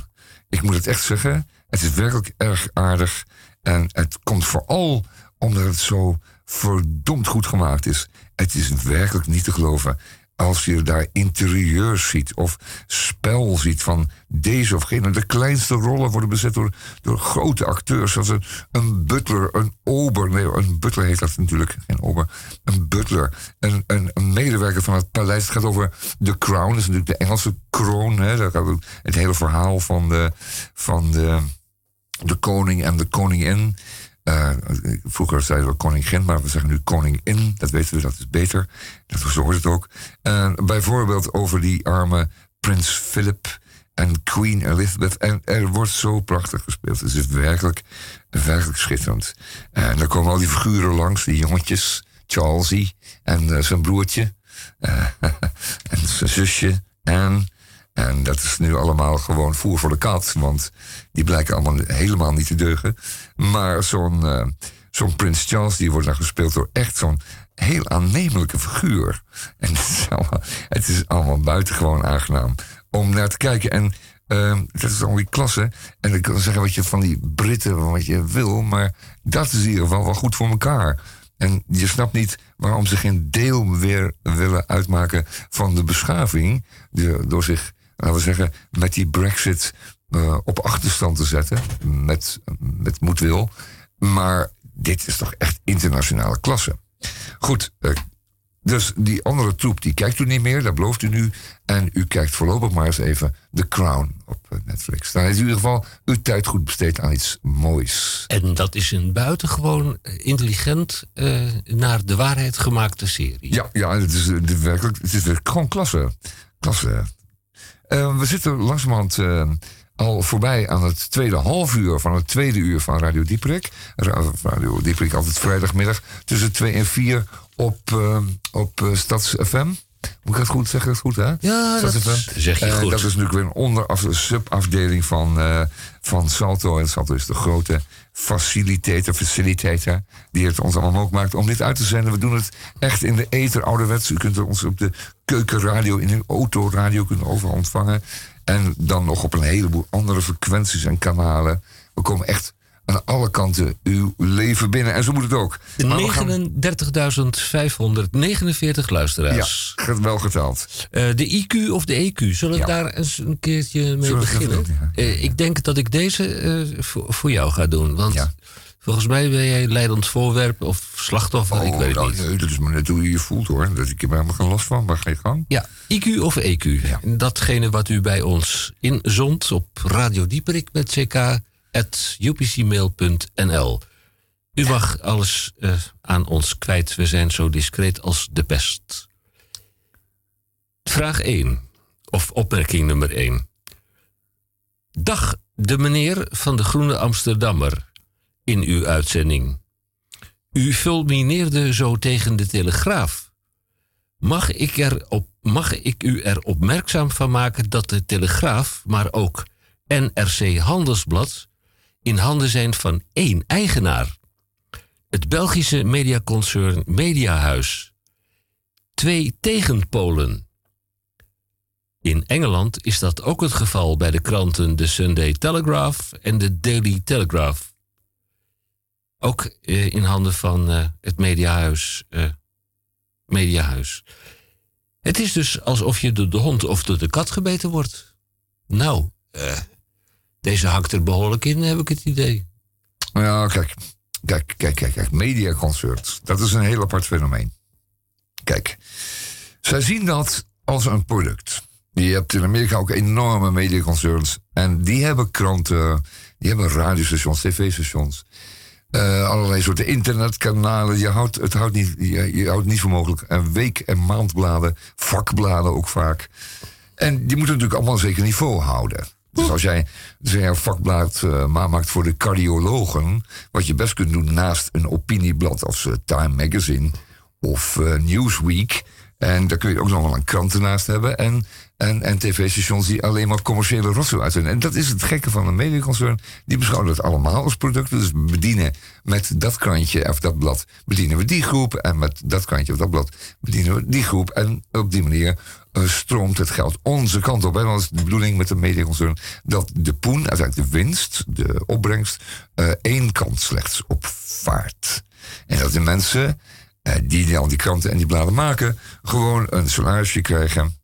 Ik moet het echt zeggen, Het is werkelijk erg aardig. En het komt vooral omdat het zo verdomd goed gemaakt is. Het is werkelijk niet te geloven. Als je daar interieurs ziet of spel ziet van deze of gene. De kleinste rollen worden bezet door, door grote acteurs. Zoals een, een butler, een ober. Nee, een butler heet dat natuurlijk, geen ober. Een butler. Een, een, een medewerker van het paleis. Het gaat over The Crown. Dat is natuurlijk de Engelse kroon. Hè. Daar gaat het hele verhaal van de, van de, de koning en de koningin. Uh, vroeger zeiden we koningin, maar we zeggen nu koningin. Dat weten we, dat is beter. Dat zo het ook. Uh, bijvoorbeeld over die arme prins Philip en Queen Elizabeth. En er wordt zo prachtig gespeeld. Het is werkelijk, werkelijk schitterend. En dan komen al die figuren langs, die jongetjes. Charlesie en zijn broertje. *laughs* en zijn zusje. En en dat is nu allemaal gewoon voer voor de kat, want die blijken allemaal helemaal niet te deugen. Maar zo'n uh, zo'n Prins Charles, die wordt dan gespeeld door echt zo'n heel aannemelijke figuur. *laughs* En het is allemaal, het buitengewoon aangenaam om naar te kijken. En uh, dat is alweer klasse. En ik kan zeggen wat je van die Britten, wat je wil, maar dat is in ieder geval wel goed voor elkaar. En je snapt niet waarom ze geen deel weer willen uitmaken van de beschaving. door zich laten we zeggen, met die Brexit uh, op achterstand te zetten. Met, met moedwil. Maar dit is toch echt internationale klasse. Goed, uh, dus die andere troep, die kijkt u niet meer, dat belooft u nu. En u kijkt voorlopig maar eens even The Crown op eh, Netflix. Dan is in ieder geval uw tijd goed besteed aan iets moois. En dat is een buitengewoon intelligent, uh, naar de waarheid gemaakte serie. Ja, ja het is, het werkelijk, het is gewoon klasse. Klasse. Uh, we zitten langzamerhand al voorbij aan het tweede halfuur van het tweede uur van Radio Dieperik. Radio Dieperik altijd vrijdagmiddag tussen 2 en 4 op, uh, op Stads FM. Moet ik dat goed zeggen? Dat goed, hè? Ja, dat zeg je goed. dat is natuurlijk weer een onderaf, subafdeling van, van Salto. En Salto is de grote facilitator, facilitator, die het ons allemaal mogelijk maakt om dit uit te zenden. We doen het echt in de ether ouderwets. U kunt ons op de keukenradio, in een autoradio kunnen overal ontvangen. En dan nog op een heleboel andere frequenties en kanalen. We komen echt aan alle kanten uw leven binnen. En zo moet het ook. 39.549 luisteraars. Ja, wel geteld. Uh, de IQ of de EQ, zullen we ja. daar eens een keertje mee beginnen? Ja. Uh, ik denk dat ik deze uh, voor, voor, jou ga doen. Want ja. Volgens mij ben jij leidend voorwerp of slachtoffer. Oh, ik weet nou, het niet. Nee, dat is maar net hoe je je voelt hoor. Dat ik heb helemaal geen last van, maar ga je gang. Ja, IQ of EQ. Datgene wat u bij ons inzond op Radio Dieperik met CK upcmail.nl. U mag alles uh, aan ons kwijt. We zijn zo discreet als de pest. Vraag 1, of opmerking nummer 1. Dag, de meneer van de Groene Amsterdammer in uw uitzending. U fulmineerde zo tegen de Telegraaf. Mag ik, er op, mag ik u er opmerkzaam van maken dat de Telegraaf, maar ook NRC Handelsblad in handen zijn van één eigenaar. Het Belgische mediaconcern Mediahuis. Twee tegenpolen. In Engeland is dat ook het geval bij de kranten The Sunday Telegraph en de Daily Telegraph. Ook eh, in handen van eh, het Mediahuis. Eh, Mediahuis. Het is dus alsof je door de hond of door de kat gebeten wordt. Nou, deze hakt er behoorlijk in, heb ik het idee. Ja, kijk. Kijk, kijk, kijk, kijk. Mediaconcerts. Dat is een heel apart fenomeen. Kijk. Zij zien dat als een product. Je hebt in Amerika ook enorme mediaconcerns. En die hebben kranten, die hebben radiostations, tv-stations. Uh, allerlei soorten internetkanalen. Je houdt, het houdt niet, je, je houdt niet voor mogelijk. En week- en maandbladen, vakbladen ook vaak. En die moeten natuurlijk allemaal een zeker niveau houden. Dus als jij, dus een vakblad uh, maakt voor de cardiologen, wat je best kunt doen naast een opinieblad als uh, Time Magazine of Newsweek, En daar kun je ook nog wel een krant ernaast hebben. En, en, en tv-stations die alleen maar commerciële rotzooi uitzenden. En dat is het gekke van een mediaconcern. Die beschouwen het allemaal als producten. Dus bedienen met dat krantje of dat blad bedienen we die groep. En met dat krantje of dat blad bedienen we die groep. En op die manier eh, stroomt het geld onze kant op. En dan is de bedoeling met een mediaconcern dat de poen, uiteindelijk de winst, de opbrengst, eh, één kant slechts opvaart. En dat de mensen eh, die al die kranten en die bladen maken, gewoon een salarisje krijgen.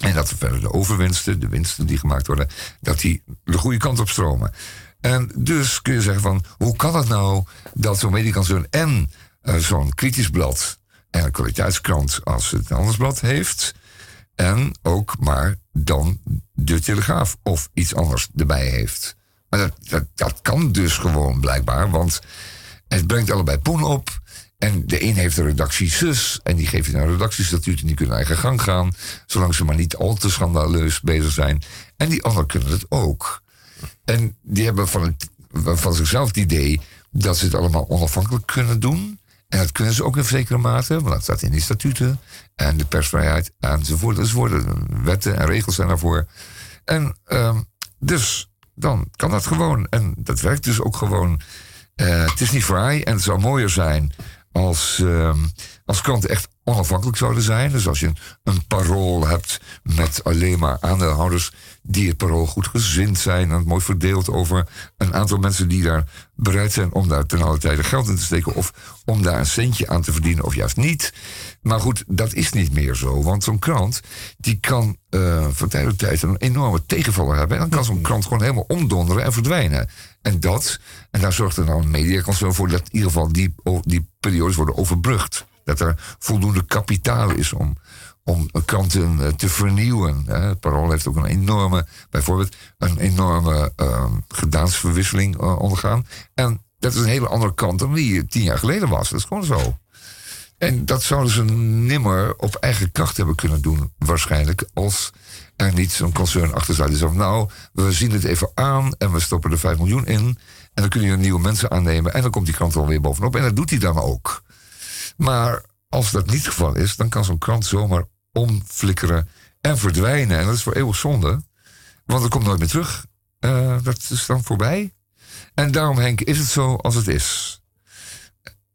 En dat verder de overwinsten, de winsten die gemaakt worden, dat die de goede kant op stromen. En dus kun je zeggen van, hoe kan het nou dat zo'n mediaconcern en eh, zo'n kritisch blad en een kwaliteitskrant als het Handelsblad heeft, en ook maar dan de Telegraaf of iets anders erbij heeft. Maar dat, dat, dat kan dus gewoon blijkbaar, want het brengt allebei poen op. En de een heeft een redactie zus. En die geeft je een redactiestatuut. En die kunnen eigen gang gaan. Zolang ze maar niet al te schandaleus bezig zijn. En die anderen kunnen het ook. En die hebben van, van zichzelf het idee dat ze het allemaal onafhankelijk kunnen doen. En dat kunnen ze ook in zekere mate, want dat staat in die statuten. En de persvrijheid enzovoort. enzovoort. Wetten en regels zijn daarvoor. En uh, dus dan kan dat gewoon. En dat werkt dus ook gewoon. Uh, het is niet fraai en het zou mooier zijn als, uh, als kranten echt onafhankelijk zouden zijn. Dus als je een, een, parool hebt met alleen maar aandeelhouders die het parool goed gezind zijn en het mooi verdeeld over een aantal mensen die daar bereid zijn om daar ten alle tijde geld in te steken of om daar een centje aan te verdienen of juist niet. Maar goed, dat is niet meer zo, want zo'n krant die kan uh, van tijd tot tijd een enorme tegenvaller hebben en dan kan zo'n krant gewoon helemaal omdonderen en verdwijnen. En dat, en daar zorgt er nou een mediaconcern voor dat in ieder geval die, die periodes worden overbrugd. Dat er voldoende kapitaal is om, om kranten eh, te vernieuwen. Het Parool heeft ook een enorme, bijvoorbeeld, een enorme uh, gedaansverwisseling uh, ondergaan. En dat is een hele andere kant dan die tien jaar geleden was. Dat is gewoon zo. En dat zouden ze nimmer op eigen kracht hebben kunnen doen, waarschijnlijk, als er niet zo'n concern achter zou. Die nou, we zien het even aan en we stoppen er 5 miljoen in. En dan kun je nieuwe mensen aannemen en dan komt die krant wel weer bovenop. En dat doet hij dan ook. Maar als dat niet het geval is, dan kan zo'n krant zomaar omflikkeren en verdwijnen. En dat is voor eeuwig zonde, want het komt nooit meer terug. Uh, dat is dan voorbij. En daarom, Henk, is het zo als het is.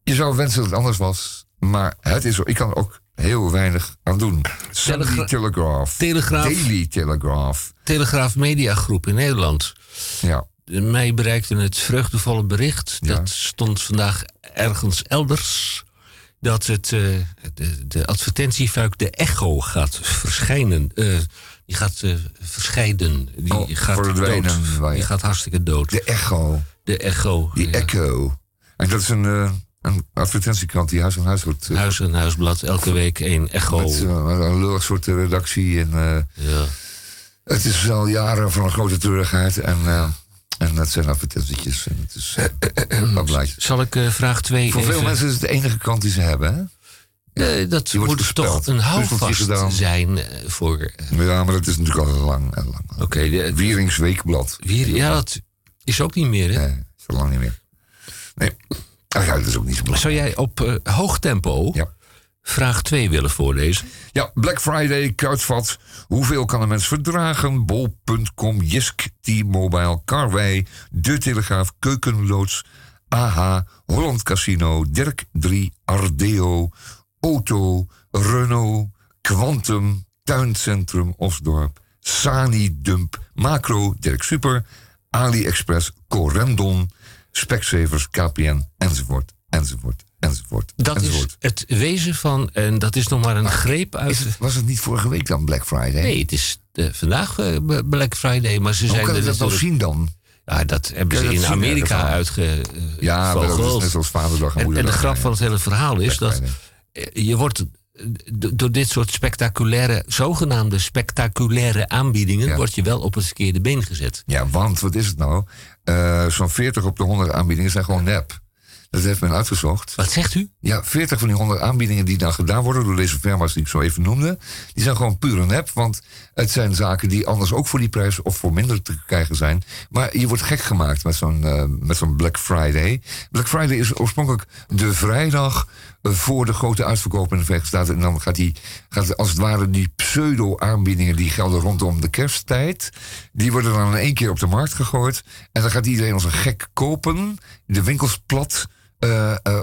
Je zou wensen dat het anders was, maar het is zo. Ik kan ook heel weinig aan doen. Telegra Telegraph. Telegraaf. Daily Telegraph. Telegraaf Mediagroep in Nederland. Ja. Mij bereikte het vreugdevolle bericht. Ja. Dat stond vandaag ergens elders. Dat het, uh, de, de advertentiefuik De Echo gaat verschijnen. Uh, die gaat uh, verscheiden. Die Oh, gaat verdwijnen, dood. Die gaat hartstikke dood. De Echo. De Echo. Die ja. Echo. En dat is een, eh, een advertentiekrant die huis aan huis wordt. eh, Huis en Huisblad, elke week één Echo. Met eh, een lullig soort eh, redactie. En, Ja. Het is al jaren van een grote treurigheid. En, en dat zijn advertentietjes. En het is wat blaadjes. Zal ik vraag 2 Voor veel mensen is het de enige krant die ze hebben. Hè? Dat moet toch een Puzzeltje houvast zijn voor... Ja, maar dat is natuurlijk al lang en lang. Oké, de- Wierings Weekblad. Wier, ja, dat is ook niet meer, hè? Nee, zo lang niet meer. Nee. Ook niet zo belangrijk. Zou jij op eh, hoog tempo Ja. vraag 2 willen voorlezen? Ja, Black Friday, Kruidvat. Hoeveel kan een mens verdragen? Bol.com, Jisk, T-Mobile, Carway, De Telegraaf, Keukenloods, AHA, Holland Casino, Dirk 3, Ardeo, Auto, Renault, Quantum, Tuincentrum Osdorp, Sani Dump, Macro, Dirk Super, AliExpress, Corendon, Specsavers, KPN, enzovoort, enzovoort, enzovoort. Dat enzovoort. is het wezen van, en dat is nog maar een greep uit... het- was het niet vorige week dan Black Friday? Nee, het is eh, vandaag eh, Black Friday, maar ze Hoe zijn kan je dat nou zien dan? Ja, dat hebben ze in Amerika uitge. eh, Ja, dat is net zoals Vaderdag en En, en de grap van het hele verhaal is Black dat Friday. je wordt do- door dit soort spectaculaire, zogenaamde spectaculaire aanbiedingen, Ja. word je wel op het verkeerde been gezet. Ja, want wat is het nou? Eh, Zo'n 40 op de 100 aanbiedingen zijn gewoon nep. Dat heeft men uitgezocht. Wat zegt u? Ja, 40 van die 100 aanbiedingen die dan gedaan worden door deze firma's die ik zo even noemde, die zijn gewoon pure nep. Want het zijn zaken die anders ook voor die prijs of voor minder te krijgen zijn. Maar je wordt gek gemaakt met zo'n eh, met zo'n Black Friday. Black Friday is oorspronkelijk de vrijdag voor de grote uitverkoop in de Verenigde Staten. En dan gaat die, gaat als het ware die pseudo-aanbiedingen die gelden rondom de kersttijd. Die worden dan in één keer op de markt gegooid. En dan gaat iedereen als een gek kopen. De winkels plat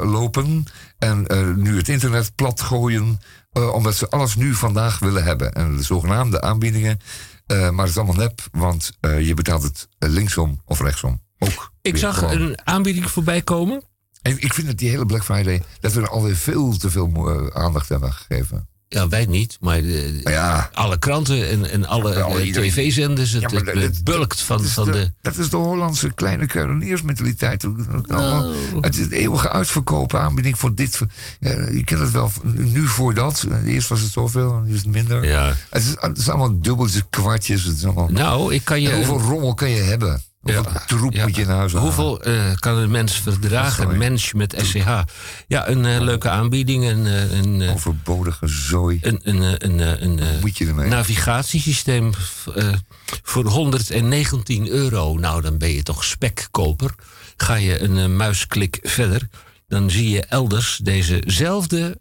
lopen. En eh, nu het internet plat gooien. eh, omdat ze alles nu vandaag willen hebben. En de zogenaamde aanbiedingen. eh, maar het is allemaal nep, want eh, je betaalt het eh, linksom of rechtsom. Ook. Ik zag gewoon. een aanbieding voorbij komen. En ik vind dat die hele Black Friday, dat we er alweer veel te veel eh, aandacht hebben gegeven. Ja, wij niet, maar de- Ja. alle kranten en, en alle eh, tv-zenders, het, Ja, maar het, dat- het bulkt van, dat van de... Dat is de Hollandse kleine kruideniersmentaliteit. Nou. Het is het eeuwige uitverkopen aanbieding voor dit. ja, je kent het wel, nu voor dat. Eerst was het zoveel, nu is het minder. Ja. Het, is, het is allemaal dubbeltjes, kwartjes. Het is allemaal, Nou, ik kan je... En hoeveel een- rommel kan je hebben? Hoeveel troep ja. moet je huis halen? Hoeveel eh, kan een mens verdragen? Sorry. Mens met SCH. Ja, een eh, leuke aanbieding. Een, eh, een, Overbodige zooi. een, een, een, een, moet je ermee? navigatiesysteem voor 119 euro. Nou, dan ben je toch spekkoper. Ga je een muisklik verder, dan zie je elders dezezelfde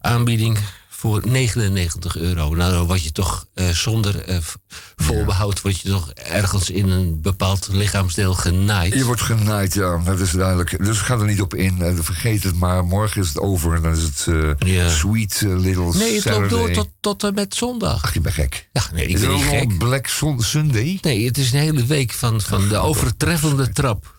aanbieding voor 99 euro. Nou, dan word je toch eh, zonder v- voorbehoud, word je toch ergens in een bepaald lichaamsdeel genaaid. Je wordt genaaid, ja, dat is duidelijk. Dus ga er niet op in. Eh, Vergeet het maar. Morgen is het over. En dan is het Ja. sweet little Nee, het loopt door Saturday. tot, tot en met zondag. Ach, je bent gek. Ja, nee, ik is ben niet gek. Black Sun- Sunday? Nee, het is een hele week van, van de overtreffende trap.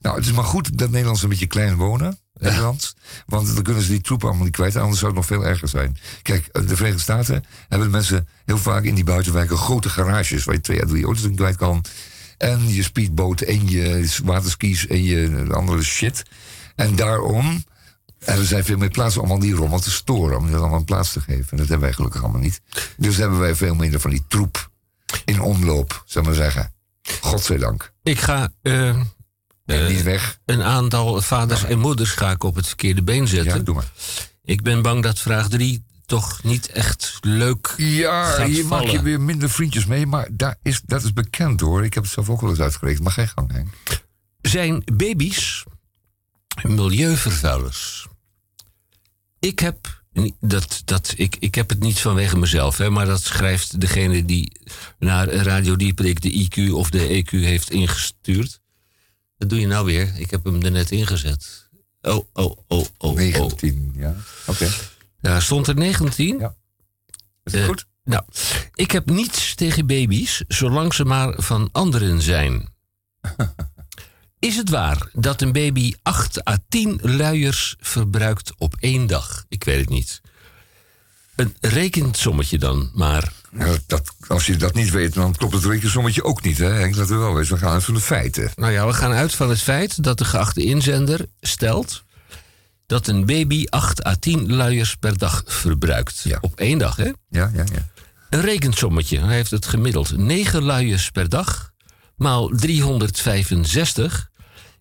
Nou, het is maar goed dat Nederlanders een beetje klein wonen. Nederland. Want dan kunnen ze die troepen allemaal niet kwijt. Anders zou het nog veel erger zijn. Kijk, eh, de Verenigde Staten hebben de mensen heel vaak in die buitenwijken grote garages. Waar je twee à drie auto's in kwijt kan. En je speedboot en je waterskis en je andere shit. En daarom hebben zij veel meer plaats om allemaal die rommel te storen. Om die allemaal een plaats te geven. En dat hebben wij gelukkig allemaal niet. Dus hebben wij veel minder van die troep in omloop, zou ik maar zeggen. Godzijdank. Ik ga eh, Nee, eh, niet weg. een aantal vaders en moeders ga ik op het verkeerde been zetten. Ja, doe maar. Ik ben bang dat vraag 3 toch niet echt leuk Ja, gaat hier maak je vallen. weer minder vriendjes mee. Maar daar is, dat is bekend hoor. Ik heb het zelf ook wel eens uitgerekend. Maar geen gang, Henk. Zijn baby's milieuvervuilers? Ik heb, dat, dat, ik, ik heb het niet vanwege mezelf, hè, maar dat schrijft degene die naar Radio Dieperik de IQ of de EQ heeft ingestuurd. Wat doe je nou weer? Ik heb hem er net ingezet. Oh, oh, oh, oh. 19, ja. Oké. Ja, stond er 19? Ja. Is Eh, goed? Nou, ik heb niets tegen baby's, zolang ze maar van anderen zijn. *laughs* Is het waar dat een baby 8 à 10 luiers verbruikt op één dag? Ik weet het niet. Een rekensommetje dan, maar. Ja, dat, als je dat niet weet, dan klopt het rekensommetje ook niet. Hè? Henk, dat we wel weten. We gaan uit van de feiten. Nou ja, we gaan uit van het feit dat de geachte inzender stelt dat een baby 8 à 10 luiers per dag verbruikt. Op één dag, hè? Ja, ja, ja. Een rekensommetje. Hij heeft het gemiddeld 9 luiers per dag maal 365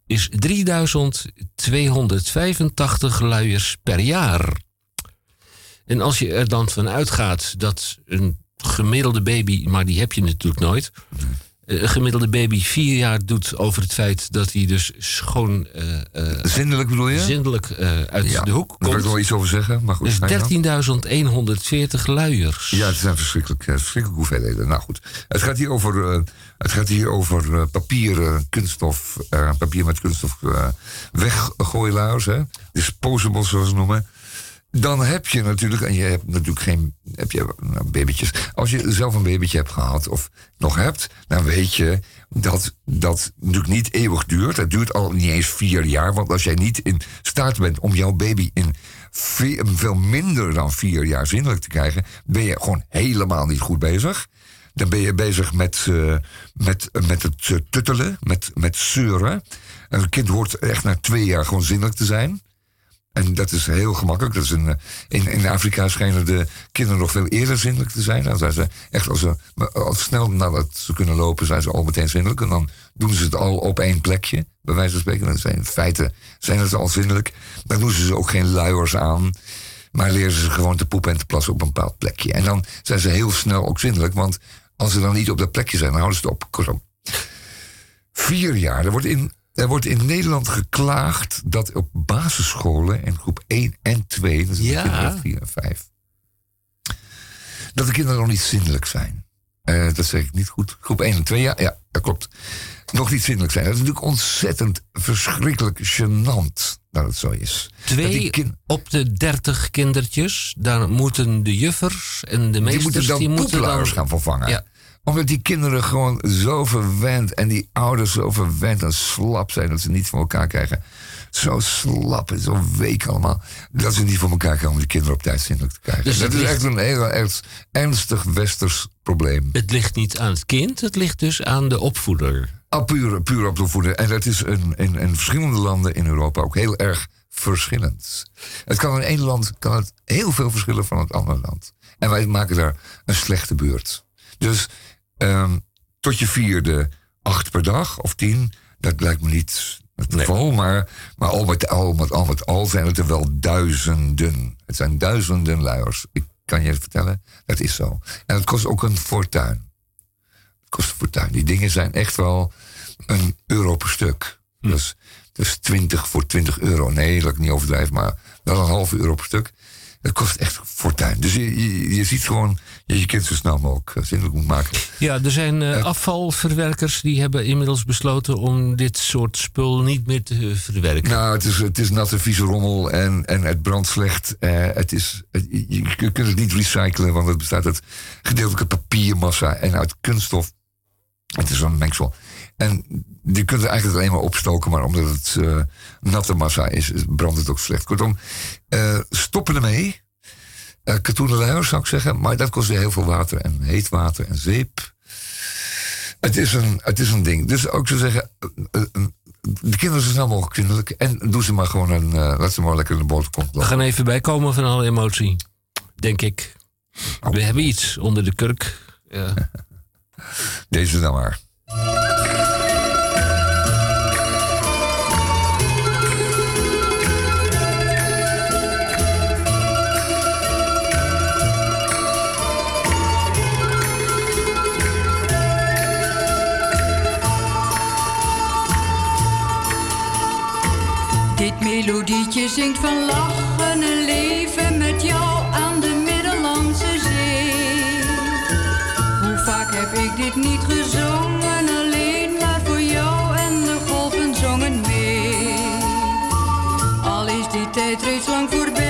is 3285 luiers per jaar. En als je er dan van uitgaat dat een gemiddelde baby, maar die heb je natuurlijk nooit. eh, Een gemiddelde baby vier jaar doet over het feit dat hij dus schoon. eh, Zindelijk bedoel je? Zindelijk uit Ja, de hoek Daar wil komt. ik wel iets over zeggen. Maar goed, Dus ga je gang. 13.140 luiers. Ja, het zijn verschrikkelijk, verschrikkelijke hoeveelheden. Nou goed, het gaat hier over, eh, het gaat hier over papier, kunststof, papier met kunststof weggooiluiers, hè? disposables zoals ze noemen. Dan heb je natuurlijk, en je hebt natuurlijk geen heb je, nou, babytjes. Als je zelf een babytje hebt gehad of nog hebt, dan weet je dat dat natuurlijk niet eeuwig duurt. Het duurt al niet eens vier jaar. Want als jij niet in staat bent om jouw baby in ve- veel minder dan vier jaar zindelijk te krijgen, ben je gewoon helemaal niet goed bezig. Dan ben je bezig met, eh, met, met het eh, tuttelen, met, met zeuren. Een kind hoort echt na twee jaar gewoon zindelijk te zijn. En dat is heel gemakkelijk. Dat is eh, in, in Afrika schijnen de kinderen nog veel eerder zindelijk te zijn. Dan zijn ze echt als ze maar al snel nadat ze kunnen lopen, zijn ze al meteen zindelijk. En dan doen ze het al op één plekje, bij wijze van spreken. Zijn in feite zijn ze al zindelijk. Dan doen ze ze ook geen luiers aan. Maar leren ze gewoon te poepen en te plassen op een bepaald plekje. En dan zijn ze heel snel ook zindelijk. Want als ze dan niet op dat plekje zijn, dan houden ze het op. Kortom. Vier jaar. Er wordt in Er wordt in Nederland geklaagd dat op basisscholen in groep 1 en 2, dus Ja. kinderen 4 en 5, dat de kinderen nog niet zindelijk zijn. Eh, dat zeg ik niet goed. Groep 1 en 2, ja, ja, dat klopt. Nog niet zindelijk zijn. Dat is natuurlijk ontzettend verschrikkelijk gênant dat het zo is. Dat die Twee op de dertig kindertjes, daar moeten de juffers en de die meesters... moeten dan die moeten dan- gaan vervangen. Ja. Omdat die kinderen gewoon zo verwend en die ouders zo verwend en slap zijn dat ze niet voor elkaar krijgen. Zo slap en zo week allemaal. Dat ze niet voor elkaar krijgen om die kinderen op tijd zindelijk te krijgen. Dus dat is echt een heel erg ernstig westers probleem. Het ligt niet aan het kind, het ligt dus aan de opvoeder. Ah, puur, puur op de voeden. En dat is in, in, in verschillende landen in Europa ook heel erg verschillend. Het kan in één land kan het heel veel verschillen van het andere land. En wij maken daar een slechte beurt. Dus ehm, tot je vierde acht per dag of tien, dat lijkt me niet het geval. Maar, maar al, met, al, met, al met al zijn het er wel duizenden. Het zijn duizenden luiers. Ik kan je vertellen, dat is zo. En het kost ook een fortuin. Het kost een fortuin. Die dingen zijn echt wel een euro per stuk. Dus, dus 20 voor 20 euro. Nee, dat ik niet overdrijf, maar wel een halve euro per stuk. Het kost echt fortuin. Dus je, je, je ziet gewoon je kind zo snel mogelijk eh, zindelijk moet maken. Ja, er zijn eh, afvalverwerkers die hebben inmiddels besloten om dit soort spul niet meer te verwerken. Nou, het is, het is natte, vieze rommel en, en het brandt slecht. Eh, het is, het- je, kunt het niet recyclen, want het bestaat uit gedeeltelijke papiermassa en uit kunststof. Het is een mengsel. En je kunt het eigenlijk alleen maar opstoken, maar omdat het eh, natte massa is, brandt het ook slecht. Kortom, eh, stoppen ermee. Eh katoenen luiers zou ik zeggen, maar dat kost weer heel veel water en heet water en zeep. Het is een, het is een ding. Dus ook zou zeggen, eh, eh, de kinderen zo snel mogelijk kinderlijk. En doe ze maar gewoon een, laat ze maar lekker in de boterkont We gaan even bijkomen van alle emotie, denk ik. We hebben iets onder de kurk. Ja. *laughs* Deze dan maar. Melodietje zingt van lachen en leven met jou aan de Middellandse Zee. Hoe vaak heb ik dit niet gezongen, alleen maar voor jou en de golven zongen mee. Al is die tijd reeds lang voorbij,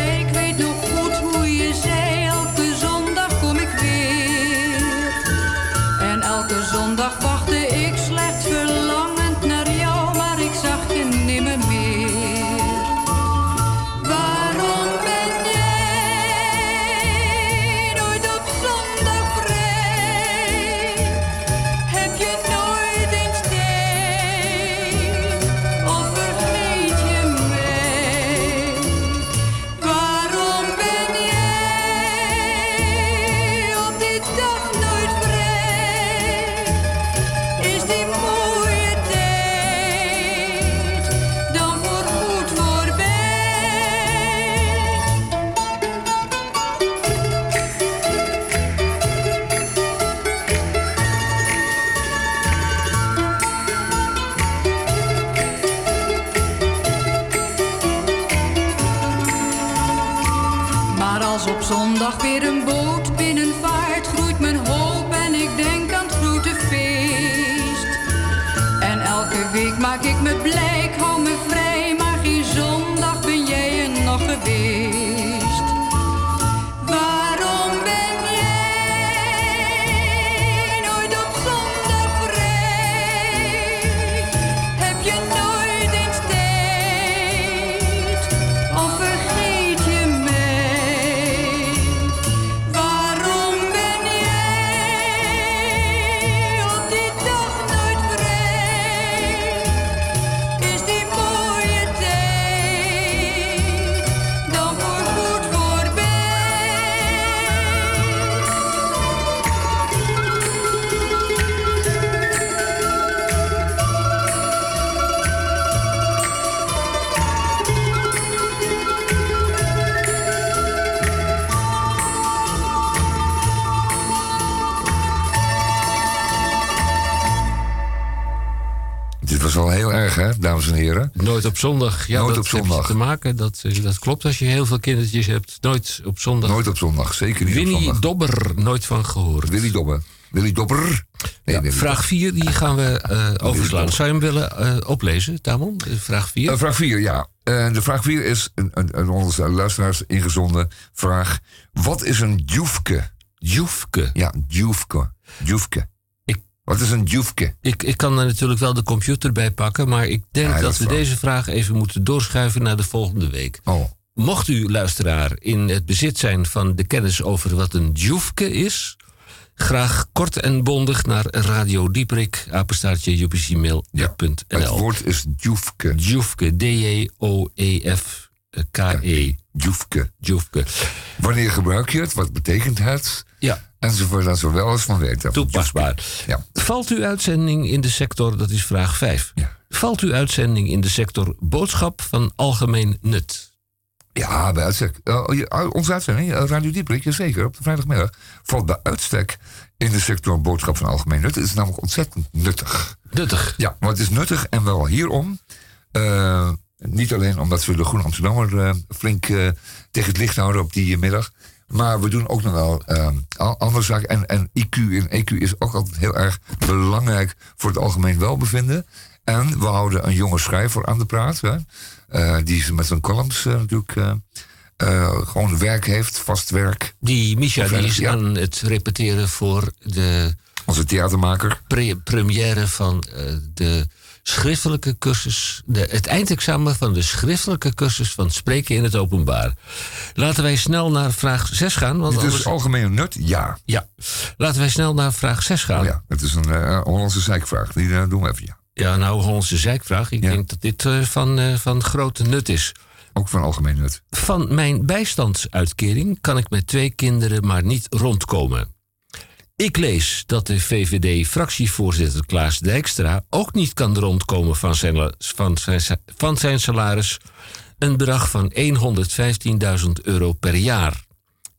Nooit op zondag. Ja, Nooit dat op zondag. te maken. Dat, eh, dat klopt als je heel veel kindertjes hebt. Nooit op zondag. Nooit op zondag, zeker niet op zondag. Dobber, nooit van gehoord. Willy Dobber. Willy Dobber? Nee, Ja, Willy vraag 4, die gaan we eh, overslaan. Zou je hem willen eh, oplezen, Tamon? Vraag 4. Eh, vraag 4, ja. De vraag 4 is een, een, een onze luisteraars ingezonden vraag. Wat is een djoefke? Djoefke? Ja, djoefke. Djoefke. Wat is een djoefke? Ik, ik kan er natuurlijk wel de computer bij pakken, maar ik denk Ja, dat we deze vraag even moeten doorschuiven naar de volgende week. Oh. Mocht u, luisteraar, in het bezit zijn van de kennis over wat een djoefke is, graag kort en bondig naar Radio Dieprik, apenstaartje Het woord is djoefke. Djoefke, D-J-O-E-F-K-E. Djoefke. Djoefke. Wanneer gebruik je het? Wat betekent het? Ja. Enzovoort, dat ze wel eens van weten. Toepasbaar. Ja. Valt uw uitzending in de sector, dat is vraag 5. Valt uw uitzending in de sector boodschap van algemeen nut? Ja, bij uitstek. Eh, oh, oh, onze uitzending, eh, Radio Dieprik, zeker, op de vrijdagmiddag, valt bij uitstek in de sector boodschap van algemeen nut. Het is namelijk ontzettend nuttig. Nuttig? Ja, maar het is nuttig en wel hierom. Eh, niet alleen omdat we de Groene Amsterdammer flink tegen het licht houden op die middag. Maar we doen ook nog wel eh, al- andere zaken. En, en IQ en EQ is ook altijd heel erg belangrijk voor het algemeen welbevinden. En we houden een jonge schrijver aan de praat. Hè, eh, die met zijn columns eh, natuurlijk eh, gewoon werk heeft, vast werk. Die Misha die is ja. aan het repeteren voor de Onze theatermaker. pre- première van de schriftelijke cursus, de, het eindexamen van de schriftelijke cursus van spreken in het openbaar. Laten wij snel naar vraag 6 gaan. Want Dit is anders- algemene nut? Ja. Ja. Laten wij snel naar vraag 6 gaan. Oh ja, het is een eh, Hollandse zeikvraag. Die eh, doen we even, ja. Ja, nou, Hollandse zeikvraag. Ik denk dat dit eh, van, van grote nut is. Ook van algemeen nut. Van mijn bijstandsuitkering kan ik met twee kinderen maar niet rondkomen. Ik lees dat de VVD-fractievoorzitter Klaas Dijkstra ook niet kan rondkomen van zijn, van zijn, van zijn salaris. Een bedrag van 115.000 euro per jaar.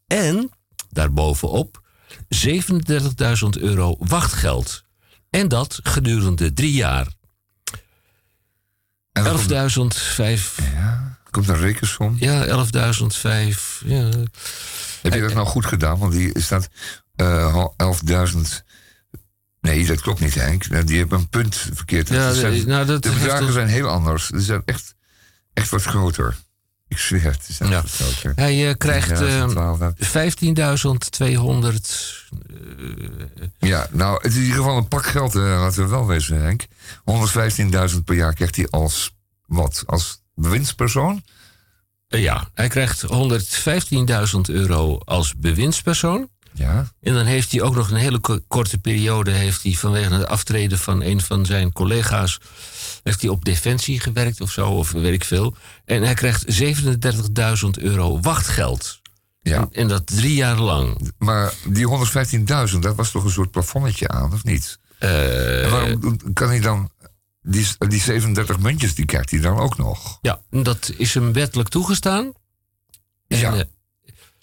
En daarbovenop 37.000 euro wachtgeld. En dat gedurende drie jaar. 11.005. Komt een rekensom? Ja, 11.005. Ja. Heb je dat nou goed gedaan? Want die staat eh 11.000. Nee, dat klopt niet, Henk. Die hebben een punt verkeerd. Ja, zijn- nou, dat de bedragen zijn heel anders. Ze zijn echt, echt wat groter. Ik zweer het, zijn Ja. wat groter. Hij eh, krijgt Ja, eh, 12.000. 15.200. Ja, nou, het is in ieder geval een pak geld, laten we wel wezen, Henk. 115.000 per jaar krijgt hij als wat? Als bewindspersoon? Ja, hij krijgt 115.000 euro als bewindspersoon. Ja. En dan heeft hij ook nog een hele ko- korte periode... heeft hij vanwege het aftreden van een van zijn collega's... heeft hij op defensie gewerkt of zo, of weet ik veel. En hij krijgt 37.000 euro wachtgeld. Ja. En, en dat drie jaar lang. Maar die 115.000, dat was toch een soort plafonnetje aan, of niet? Eh, En waarom kan hij dan... Die, die 37 muntjes, die krijgt hij dan ook nog. Ja, dat is hem wettelijk toegestaan. En, Ja.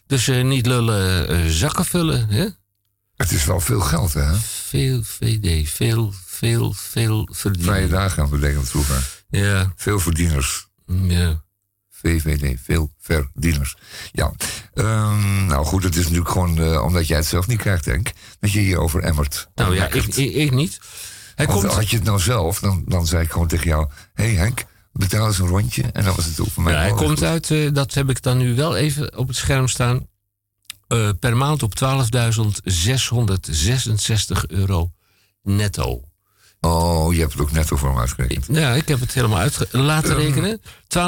Dus eh, niet lullen, eh, zakken vullen. Hè? Het is wel veel geld, hè? Veel VD, veel, veel, veel verdienen. Vrije dagen betekent vroeger. Ja. Veel verdieners. Ja. VVD, veel verdieners. Ja, Ehm, nou goed, het is natuurlijk gewoon eh, omdat jij het zelf niet krijgt, denk dat je hierover emmert. Nou ja, ik, ik, ik niet. Hij komt, had je het nou zelf, dan, dan zei ik gewoon tegen jou... hé hey Henk, betaal eens een rondje. En dan was het toe voor mij. ja, hij komt goed. uit, eh, dat heb ik dan nu wel even op het scherm staan... eh, per maand op 12.666 euro netto. Oh, je hebt het ook netto voor hem uitgerekend. Ja, ik heb het helemaal uit laten rekenen. 12.666 Ja,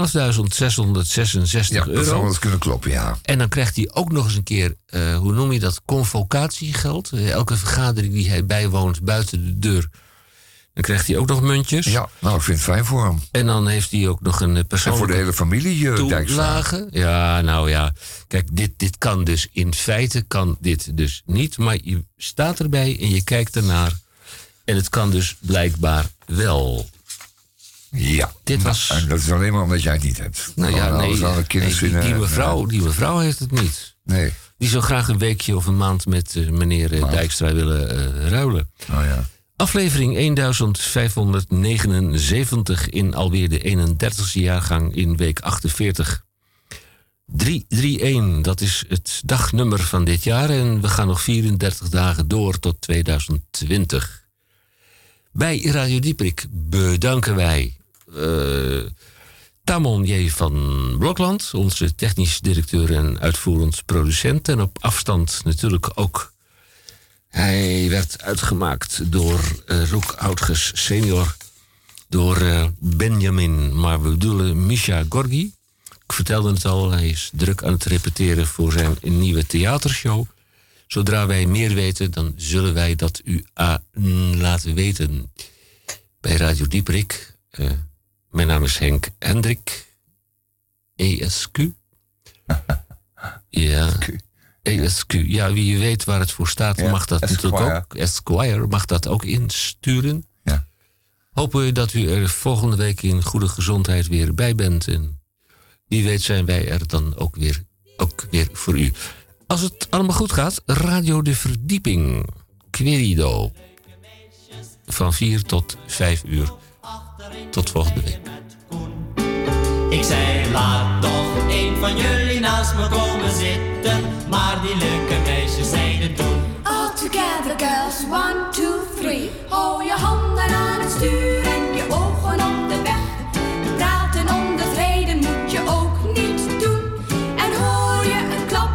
dat euro. zou wel eens kunnen kloppen, ja. En dan krijgt hij ook nog eens een keer, eh, hoe noem je dat, convocatiegeld. Elke vergadering die hij bijwoont buiten de deur. Dan krijgt hij ook nog muntjes. Ja, nou, ik vind het fijn voor hem. En dan heeft hij ook nog een eh, En persoonlijke voor de hele familie, uh, toelage. Ja, nou ja. Kijk, dit, dit kan dus in feite kan dit dus niet. Maar je staat erbij en je kijkt ernaar. En het kan dus blijkbaar wel. Ja. Dit was... En dat is alleen maar omdat jij het niet hebt. Nou ja, nee, nee, die, die mevrouw, die mevrouw heeft het niet. Nee. Die zou graag een weekje of een maand met eh, meneer Dijkstra willen ruilen. Oh ja. Aflevering 1579 in alweer de 31ste jaargang in week 48. 331, dat is het dagnummer van dit jaar en we gaan nog 34 dagen door tot 2020. Bij Radio Dieprik bedanken wij uh, Tamon J. van Blokland, onze technisch directeur en uitvoerend producent. En op afstand natuurlijk ook. Hij werd uitgemaakt door uh, Roek Oudges senior, door uh, Benjamin, maar we bedoelen Misha Gorgi. Ik vertelde het al, hij is druk aan het repeteren voor zijn nieuwe theatershow. Zodra wij meer weten, dan zullen wij dat u laten weten. Bij Radio Dieprik. Uh, mijn naam is Henk Hendrik. ESQ. *laughs* ja. ESQ. Ja, wie weet waar het voor staat, ja, mag dat Esquire. natuurlijk ook. Esquire mag dat ook insturen. Ja. Hopen we dat u er volgende week in goede gezondheid weer bij bent. En wie weet zijn wij er dan ook weer, ook weer voor u. Als het allemaal goed gaat, Radio de Verdieping. Querido. Van 4 tot 5 uur. Tot volgende week. Ik zei, laat toch een van jullie naast me komen zitten. Die leuke meisjes zeiden toen. All together girls, one, two, three. Hou je handen aan het stuur en je ogen op de weg. Praten om de vrede moet je ook niet doen. En hoor je een klap,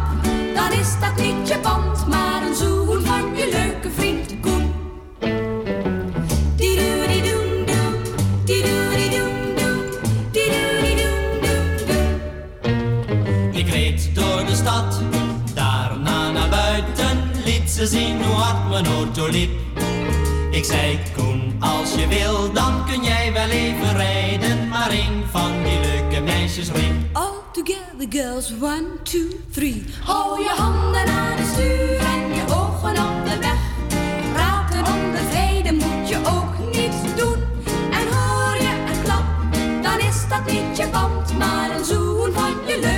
dan is dat niet je band, maar een zoen van je leuke vriend Koen. Ik reed door de stad, mijn auto liep. Ik zei, Koen, als je wil, dan kun jij wel even rijden. Maar een van die leuke meisjes riep. All together girls, one, two, three. Hou je handen aan het stuur en je ogen op de weg. Praten onder vrede moet je ook niet doen. En hoor je een klap, dan is dat niet je band, maar een zoen van je leuk.